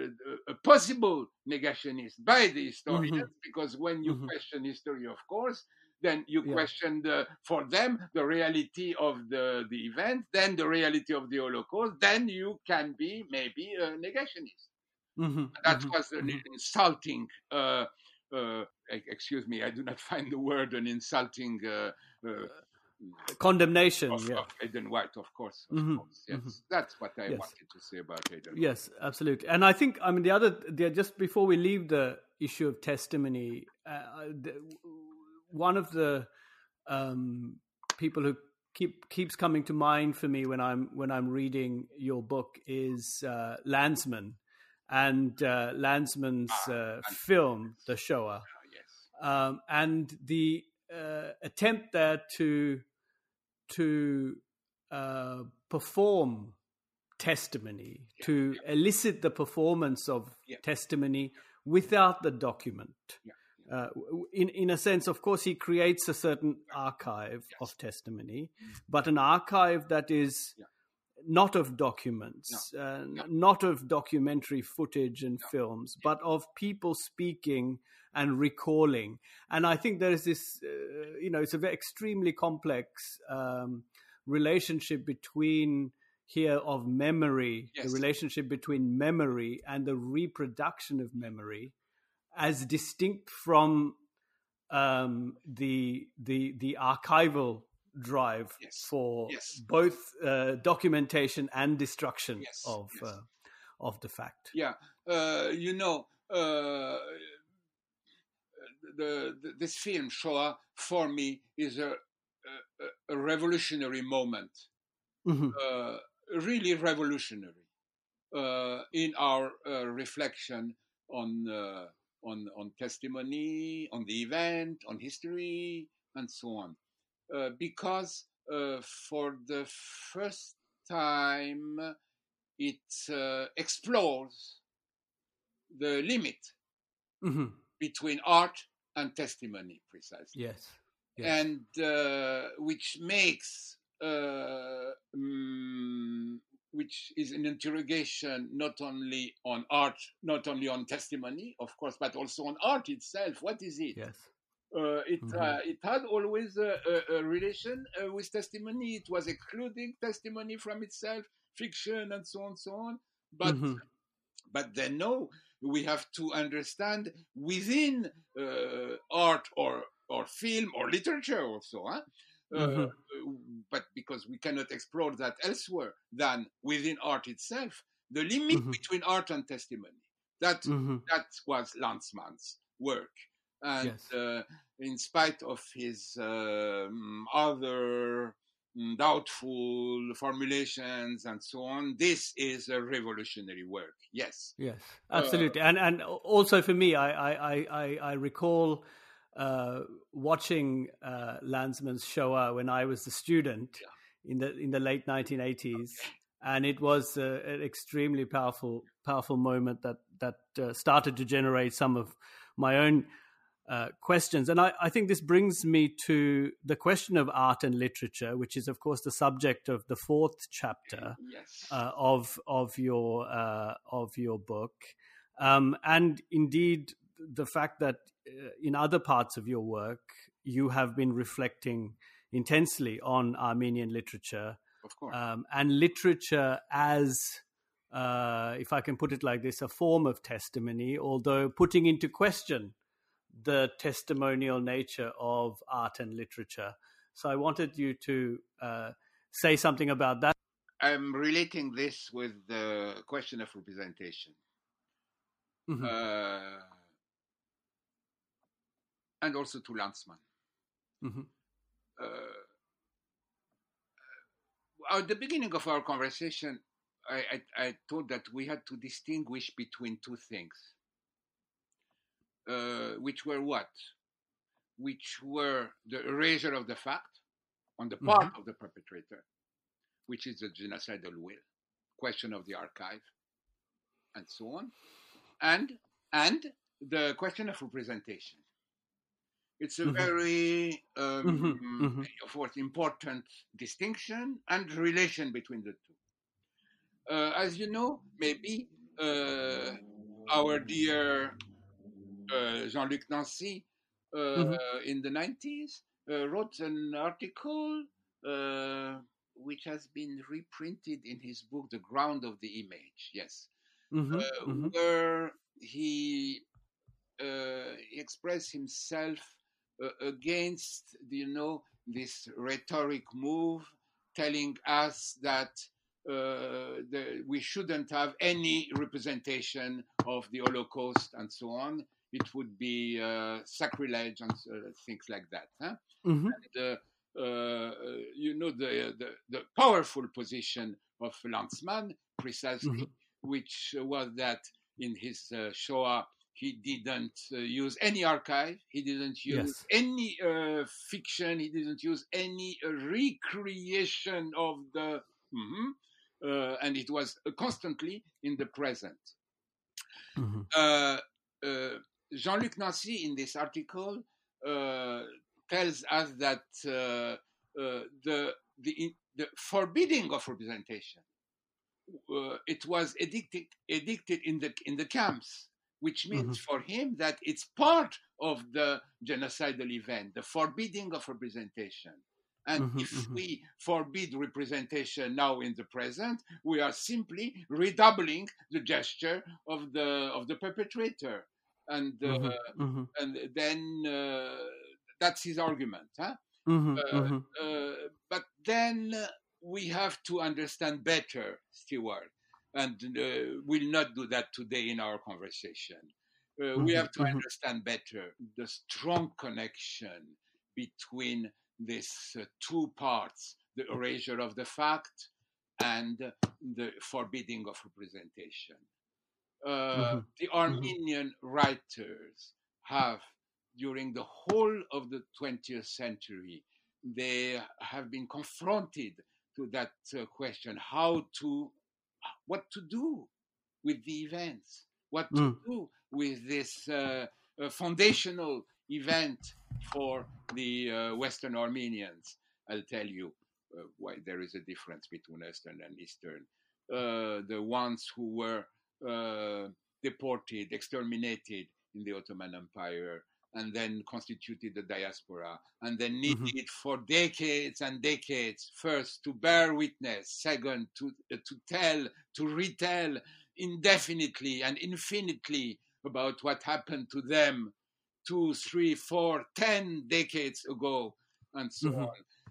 Speaker 3: a, a possible negationist by the historians because when you
Speaker 2: Mhm.
Speaker 3: question history, of course, then you
Speaker 2: Yeah.
Speaker 3: question the, for them the reality of the, the event, then the reality of the Holocaust, then you can be maybe a negationist.
Speaker 2: Mhm.
Speaker 3: That
Speaker 2: Mhm.
Speaker 3: was an
Speaker 2: Mhm.
Speaker 3: insulting, uh, uh, excuse me, I do not find the word an insulting uh, uh,
Speaker 2: condemnation.
Speaker 3: of,
Speaker 2: yeah.
Speaker 3: of Hayden White, of course. Of
Speaker 2: Mhm,
Speaker 3: course yes.
Speaker 2: mhm.
Speaker 3: That's what I
Speaker 2: Yes.
Speaker 3: wanted to say about White.
Speaker 2: Yes, absolutely. And I think, I mean, the other, the, just before we leave the issue of testimony, uh, the, one of the um, people who keep keeps coming to mind for me when I'm when I'm reading your book is uh, Lanzmann, and uh, Lanzmann's uh, film, The Shoah,
Speaker 3: Ah,
Speaker 2: um, and the uh, attempt there to to uh, perform testimony,
Speaker 3: Yeah,
Speaker 2: to elicit the performance of
Speaker 3: Yeah.
Speaker 2: testimony without the document.
Speaker 3: Yeah,
Speaker 2: Uh, in in a sense, of course, he creates a certain archive
Speaker 3: Yes.
Speaker 2: of testimony, but an archive that is
Speaker 3: Yeah.
Speaker 2: not of documents, uh,
Speaker 3: No.
Speaker 2: not of documentary footage and films, but of people speaking and recalling. And I think there is this, uh, you know, it's a very extremely complex um, relationship between here of memory,
Speaker 3: Yes.
Speaker 2: the relationship between memory and the reproduction of memory, as distinct from um, the the the archival drive
Speaker 3: Yes.
Speaker 2: for
Speaker 3: Yes.
Speaker 2: both uh, documentation and destruction
Speaker 3: Yes,
Speaker 2: of. Uh, of the fact.
Speaker 3: Yeah, uh, you know, uh, the, the this film Shoah for me is a a, a revolutionary moment,
Speaker 2: Mhm.
Speaker 3: uh, really revolutionary uh, in our uh, reflection on uh, on on testimony, on the event, on history, and so on, uh, because uh, for the first time it uh, explores the limit
Speaker 2: Mhm.
Speaker 3: between art and testimony, precisely,
Speaker 2: Yes. Yes.
Speaker 3: and uh, which makes uh, mm, which is an interrogation not only on art, not only on testimony, of course, but also on art itself. What is it?
Speaker 2: yes.
Speaker 3: Uh, it
Speaker 2: Mhm.
Speaker 3: uh, it had always a, a, a relation uh, with testimony. It was excluding testimony from itself, fiction, and so on, so on. But
Speaker 2: Mhm.
Speaker 3: but then no, we have to understand within uh, art or or film or literature also, huh? Uh,
Speaker 2: Mhm.
Speaker 3: but because we cannot explore that elsewhere than within art itself, the limit
Speaker 2: Mhm.
Speaker 3: between art and testimony. That
Speaker 2: Mhm.
Speaker 3: that was Lanzmann's work. And
Speaker 2: Yes.
Speaker 3: uh, in spite of his um, other mm, doubtful formulations and so on, this is a revolutionary work. Yes.
Speaker 2: Yes,
Speaker 3: Uh,
Speaker 2: absolutely, and and also for me, I I I, I recall uh, watching uh, Lanzmann's Shoah when I was a student in the in the late 1980s, and it was uh, an extremely powerful powerful moment that that uh, started to generate some of my own. Uh, questions. And I, I think this brings me to the question of art and literature, which is, of course, the subject of the fourth chapter
Speaker 3: Yes.
Speaker 2: uh, of of your uh, of your book, um, and indeed the fact that in other parts of your work you have been reflecting intensely on Armenian literature
Speaker 3: of course.
Speaker 2: um, and literature as, uh, if I can put it like this, a form of testimony, although putting into question the testimonial nature of art and literature. So I wanted you to uh, say something about that.
Speaker 3: I'm relating this with the question of representation.
Speaker 2: Mhm.
Speaker 3: Uh, and also to Lanzmann.
Speaker 2: Mhm.
Speaker 3: uh, at the beginning of our conversation, I, I, I thought that we had to distinguish between two things, uh, which were what? Which were the erasure of the fact on the part of the perpetrator, which is the genocidal will, question of the archive, and so on, and and the question of representation. It's a
Speaker 2: Mhm.
Speaker 3: very, um,
Speaker 2: Mhm, mhm.
Speaker 3: of course, important distinction and relation between the two. Uh, as you know, maybe uh, our dear uh, Jean-Luc Nancy uh,
Speaker 2: Mhm.
Speaker 3: in the 90s uh, wrote an article uh, which has been reprinted in his book, The Ground of the Image. Yes
Speaker 2: Mhm,
Speaker 3: uh,
Speaker 2: mhm.
Speaker 3: where he uh, expressed himself uh, against, you know, this rhetoric move, telling us that uh, the, we shouldn't have any representation of the Holocaust and so on. It would be uh, sacrilege and uh, things like that. Huh?
Speaker 2: Mhm.
Speaker 3: the uh, you know the, the the powerful position of Lanzmann precisely,
Speaker 2: Mhm.
Speaker 3: which was that in his uh, Shoah he didn't uh, use any archive, he didn't use
Speaker 2: Yes.
Speaker 3: any uh, fiction, he didn't use any uh, recreation of the, Mhm. uh, and it was constantly in the present
Speaker 2: Mhm.
Speaker 3: uh, uh, Jean-Luc Nancy in this article uh, tells us that uh, uh, the, the the forbidding of representation uh, it was edicted edicted in the in the camps, which means for him that it's part of the genocidal event, the forbidding of representation. And
Speaker 2: Mhm,
Speaker 3: if
Speaker 2: mhm.
Speaker 3: we forbid representation now in the present, we are simply redoubling the gesture of the of the perpetrator, and uh,
Speaker 2: Mhm, mhm.
Speaker 3: and then uh, that's his argument. Huh?
Speaker 2: Mm-hmm, mm-hmm.
Speaker 3: but then we have to understand better, Stewart, and we'll not do that today in our conversation. Mm-hmm, we have to mm-hmm. understand better the strong connection between these uh, two parts the erasure of the fact and the forbidding of representation. Uh, mm-hmm. The mm-hmm. Armenian mm-hmm. writers have, during the whole of the 20th century, they have been confronted to that uh, question how to, what to do with the events, what to mm. do with this uh, uh foundational event for the uh, Western Armenians. I'll tell you uh, why there is a difference between Western and Eastern. Uh, the ones who were uh, deported, exterminated in the Ottoman Empire, and then constituted the diaspora, and then mm-hmm. needed mm-hmm. for decades and decades, first to bear witness, second to uh, to tell, to retell indefinitely and infinitely about what happened to them two, three, four, ten decades ago, and so mm-hmm. on.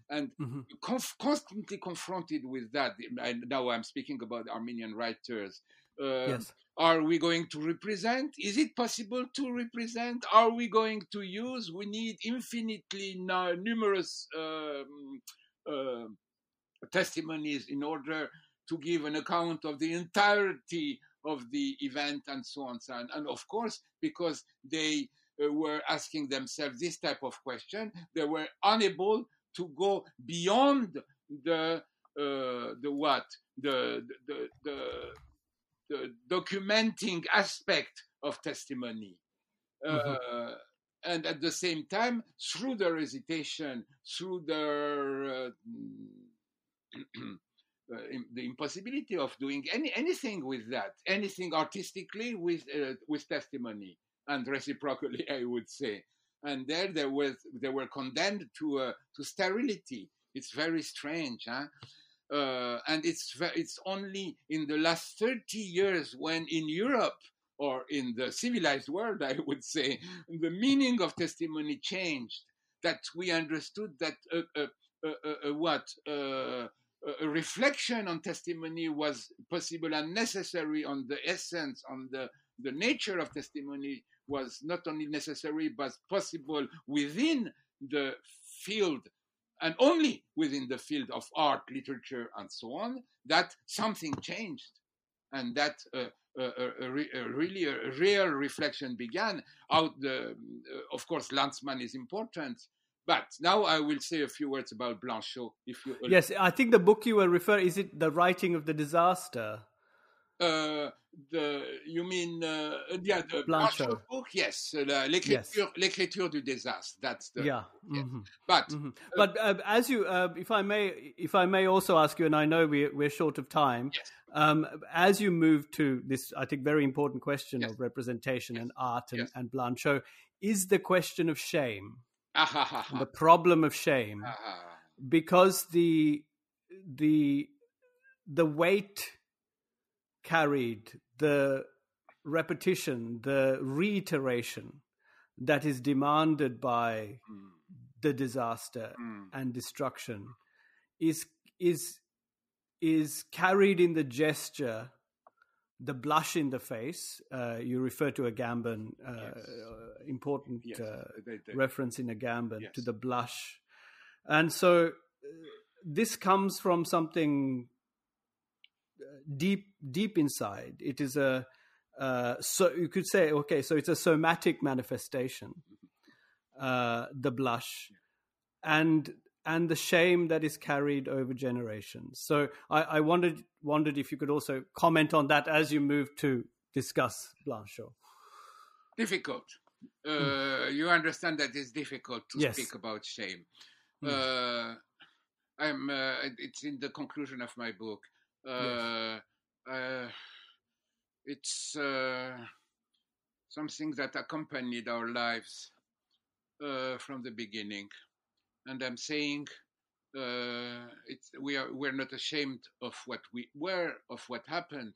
Speaker 3: And mm-hmm. conf- constantly confronted with that. And now I'm speaking about Armenian writers. Uh, yes. Are we going to represent? Is it possible to represent? Are we going to use? We need infinitely numerous um, uh, testimonies in order to give an account of the entirety of the event and so on. And, and of course, because they uh, were asking themselves this type of question. They were unable to go beyond the uh, the what the the, the the documenting aspect of testimony. Mm-hmm. Uh, and at the same time, through their hesitation, through their uh, uh, the impossibility of doing any anything with that, anything artistically with uh, with testimony, and reciprocally, I would say. And there, there was they were condemned to uh, to sterility. It's very strange, huh? Uh, and it's it's only in the last 30 years when in Europe or in the civilized world, I would say, the meaning of testimony changed. That we understood that uh, uh, what a reflection on testimony was possible and necessary on the essence, on the the nature of testimony was not only necessary but possible within the field and only within the field of art, literature, and so on, that something changed and that uh, uh, uh, a, really a real reflection began. Out the, of course, Lanzmann is important, but now I will say a few words about Blanchot. If you
Speaker 2: yes, I think the book you were referring is it the writing of the disaster.
Speaker 3: Uh, the, you mean uh, yeah the Blanchot book? Yes, uh, l'écriture, yes. l'écriture du désastre. That's the
Speaker 2: yeah. Mm-hmm.
Speaker 3: But
Speaker 2: mm-hmm. Uh, but uh, as you, uh, if I may, if I may also ask you, and I know we, we're short of time.
Speaker 3: Yes.
Speaker 2: Um, as you move to this, I think very important question yes. of representation and art and, and Blanchot is the question of shame, the problem of shame, because the the the weight carried the repetition, the reiteration that is demanded by mm. the disaster mm. and destruction is is is carried in the gesture the blush in the face uh, you refer to Agamben uh, yes. uh, important yes. Uh, they, they, reference in Agamben yes. to the blush and so uh, this comes from something deep deep inside. It is a uh, so you could say okay, so it's a somatic manifestation, uh, the blush, and and the shame that is carried over generations. So I, I wondered wondered if you could also comment on that as you move to discuss Blanchot.
Speaker 3: Difficult. Uh, mm. You understand that it's difficult to yes. speak about shame. Mm. I'm. Uh, it's in the conclusion of my book. Uh, uh, it's uh, something that accompanied our lives from the beginning. And I'm saying it's, we are we're not ashamed of what we were, of what happened.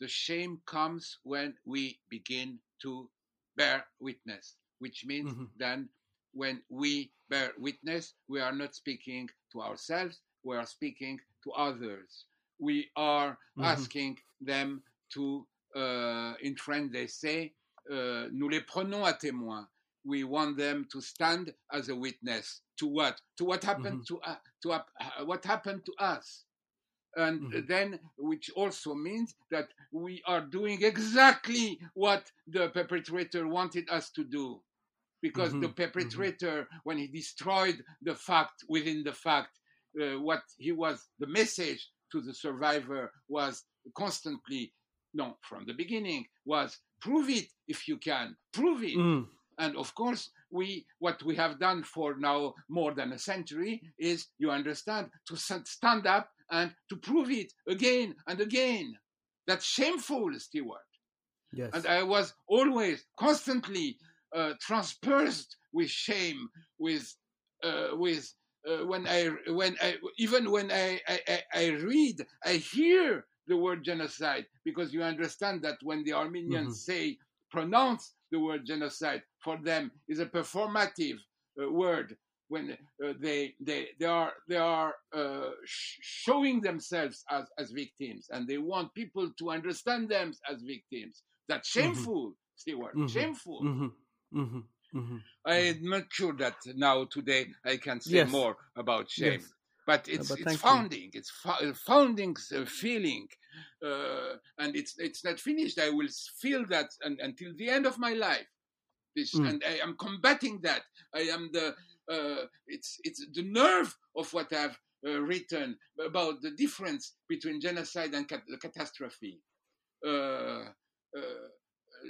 Speaker 3: The shame comes when we begin to bear witness, which means mm-hmm. then when we bear witness, we are not speaking to ourselves, we are speaking to others. We are
Speaker 2: Mhm.
Speaker 3: asking them to, uh, in French, they say, uh, nous les prenons à témoin. We want them to stand as a witness to what? To what happened to, uh, to uh, what happened to us. And
Speaker 2: Mhm.
Speaker 3: then, which also means that we are doing exactly what the perpetrator wanted us to do because the
Speaker 2: Mhm, mhm.
Speaker 3: perpetrator, when he destroyed the fact within the fact, uh, what he was, the message to the survivor was constantly, no, from the beginning, was prove it if you can, prove it.
Speaker 2: Mm.
Speaker 3: And of course, we what we have done for now more than a century is, you understand, to stand up and to prove it again and again. That's shameful, Stewart
Speaker 2: Yes.
Speaker 3: and I was always constantly uh, transpersed with shame, with uh, with uh, when I when I even when I, I I- read, I hear the word genocide because you understand that when the Armenians say pronounce the word genocide for them is a performative uh, word. When uh, they they they are they are uh, sh- showing themselves as as victims and they want people to understand them as victims. That's shameful Stewart.
Speaker 2: Mhm.
Speaker 3: shameful.
Speaker 2: Mhm, mhm, mhm.
Speaker 3: I'm not sure that now today i can say
Speaker 2: Yes.
Speaker 3: more about shame
Speaker 2: Yes.
Speaker 3: but it's
Speaker 2: but
Speaker 3: it's
Speaker 2: thank you.
Speaker 3: founding it's fo- founding uh, feeling uh, and it's it's not finished i will feel that un until the end of my life this
Speaker 2: Mm.
Speaker 3: and i am combating that i am the uh, it's it's the nerve of what i've uh, written about the difference between genocide and cat- catastrophe uh, uh,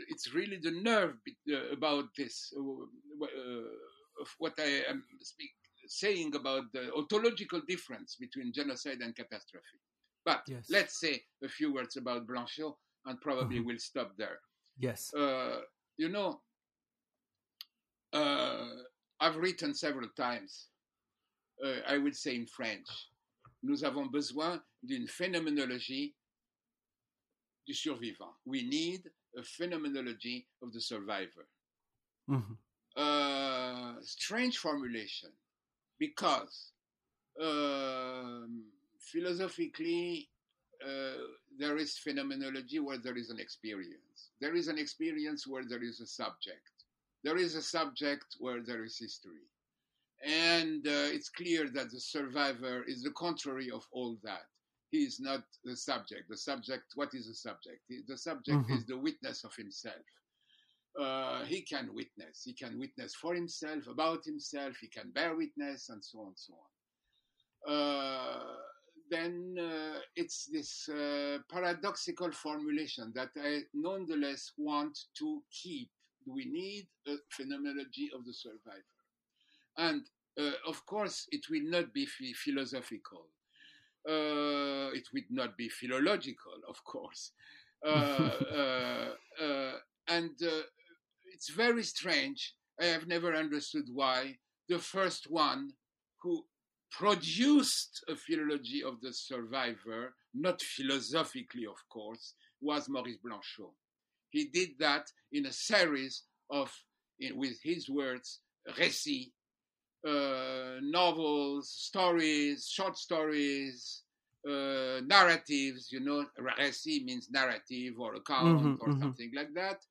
Speaker 3: it's really the nerve uh, about this uh, uh, of what i am speak, saying about the ontological difference between genocide and catastrophe but
Speaker 2: Yes.
Speaker 3: let's say a few words about blanchot and probably
Speaker 2: Mhm.
Speaker 3: we'll stop there
Speaker 2: Yes.
Speaker 3: uh, you know, uh, I've written several times, uh, I would say in French, nous avons besoin d'une phénoménologie du survivant. We need a phenomenology of the survivor.
Speaker 2: Mhm.
Speaker 3: Uh, strange formulation because um, philosophically uh, there is phenomenology where there is an experience. There is an experience where there is a subject. There is a subject where there is history. And uh, it's clear that the survivor is the contrary of all that. He is not the subject. The subject, what is the subject? The subject
Speaker 2: Mhm.
Speaker 3: is the witness of himself. Uh, he can witness. He can witness for himself, about himself. He can bear witness, and so on and so on. Uh, then uh, it's this uh, paradoxical formulation that I nonetheless want to keep. We need a phenomenology of the survivor. And uh, of course, it will not be phi- philosophical. Uh, it would not be philological, of course. Uh, uh, and it's very strange. I have never understood why the first one who produced a philology of the survivor, not philosophically, of course, was Maurice Blanchot. He did that in a series of, in, with his words, récits, uh, novels, stories, short stories, uh, narratives. You know, récit means narrative or account
Speaker 2: Mhm,
Speaker 3: or
Speaker 2: mhm.
Speaker 3: something like that.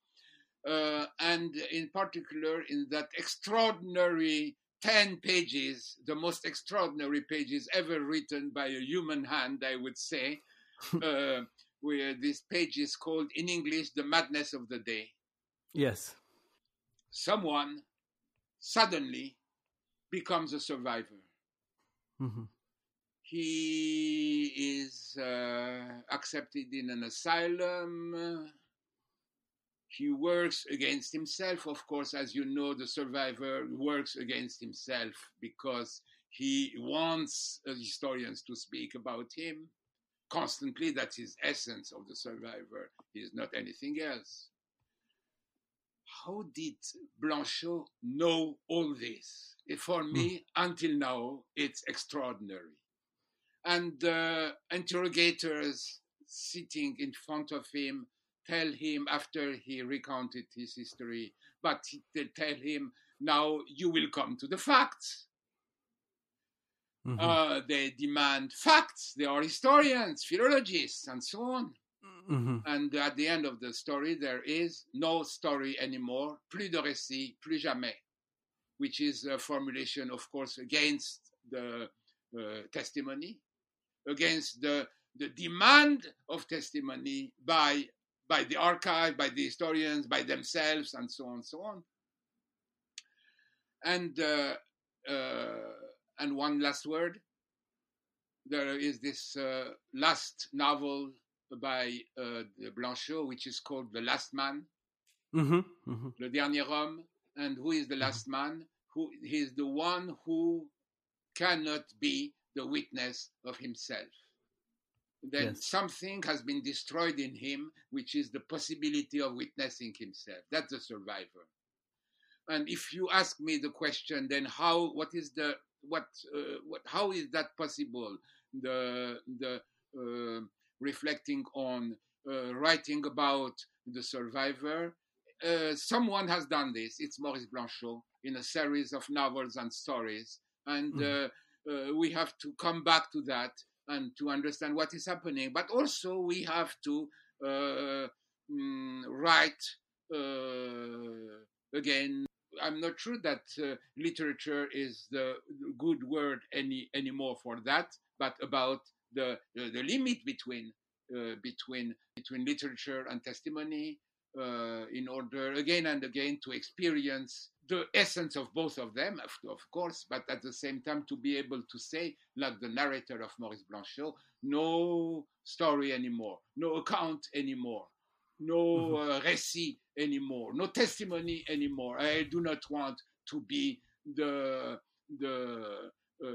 Speaker 3: Uh, and in particular, in that extraordinary 10 pages, the most extraordinary pages ever written by a human hand, I would say, uh, where this page is called in English, The Madness of the Day.
Speaker 2: Yes.
Speaker 3: Someone suddenly becomes a survivor.
Speaker 2: Mhm.
Speaker 3: He is uh, accepted in an asylum. He works against himself. Of course, as you know, the survivor works against himself because he wants uh, historians to speak about him constantly. That's his essence of the survivor. He is not anything else. How did Blanchot know all this? For me, until now, it's extraordinary. And uh, interrogators sitting in front of him tell him after he recounted his history, but they tell him now you will come to the facts.
Speaker 2: Mhm.
Speaker 3: Uh, they demand facts. They are historians, philologists, and so on.
Speaker 2: Mhm.
Speaker 3: And at the end of the story, there is no story anymore. Plus de récit, plus jamais, which is a formulation, of course, against the uh, testimony, against the, the demand of testimony by, by the archive, by the historians, by themselves, and so on and so on. And, uh, uh, and one last word. There is this uh, last novel by uh, Blanchot, which is called The Last Man,
Speaker 2: Mhm. Mhm.
Speaker 3: Le Dernier Homme. And who is the last man? Who he is the one who cannot be the witness of himself. Then
Speaker 2: Yes.
Speaker 3: something has been destroyed in him, which is the possibility of witnessing himself. That's the survivor. And if you ask me the question, then how? What is the what? Uh, what? How is that possible? The the uh, reflecting on uh, writing about the survivor. Uh, someone has done this. It's Maurice Blanchot in a series of novels and stories, and
Speaker 2: Mhm.
Speaker 3: uh, uh, we have to come back to that and to understand what is happening. But also we have to uh, mm, write uh, again. I'm not sure that uh, literature is the good word any anymore for that, but about the the, the limit between uh, between between literature and testimony uh, in order again and again to experience the essence of both of them, of, of course, but at the same time to be able to say, like the narrator of Maurice Blanchot, no story anymore, no account anymore, no uh, récit anymore, no testimony anymore. I do not want to be the the uh,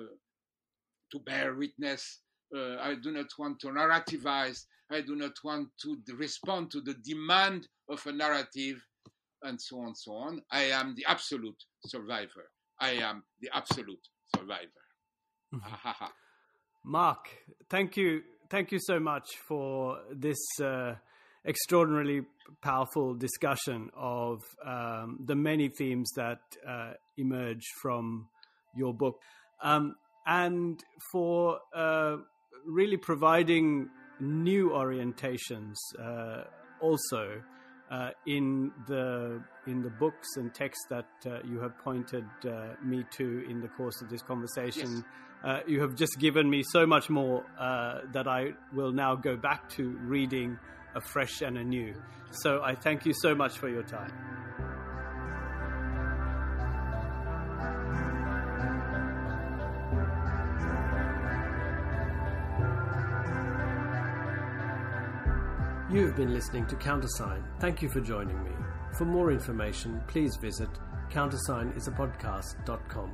Speaker 3: to bear witness. Uh, I do not want to narrativize. I do not want to respond to the demand of a narrative, and so on, so on. I am the absolute survivor. I am the absolute survivor. Ha, ha, ha.
Speaker 2: Marc, thank you, thank you so much for this uh, extraordinarily powerful discussion of um, the many themes that uh, emerge from your book, um, and for uh, really providing new orientations uh, also. Uh, in the in the books and texts that uh, you have pointed uh, me to in the course of this conversation,
Speaker 3: Yes.
Speaker 2: uh, you have just given me so much more uh, that I will now go back to reading afresh and anew. So I thank you so much for your time. You have been listening to Countersign. Thank you for joining me. For more information, please visit countersignisapodcast.com.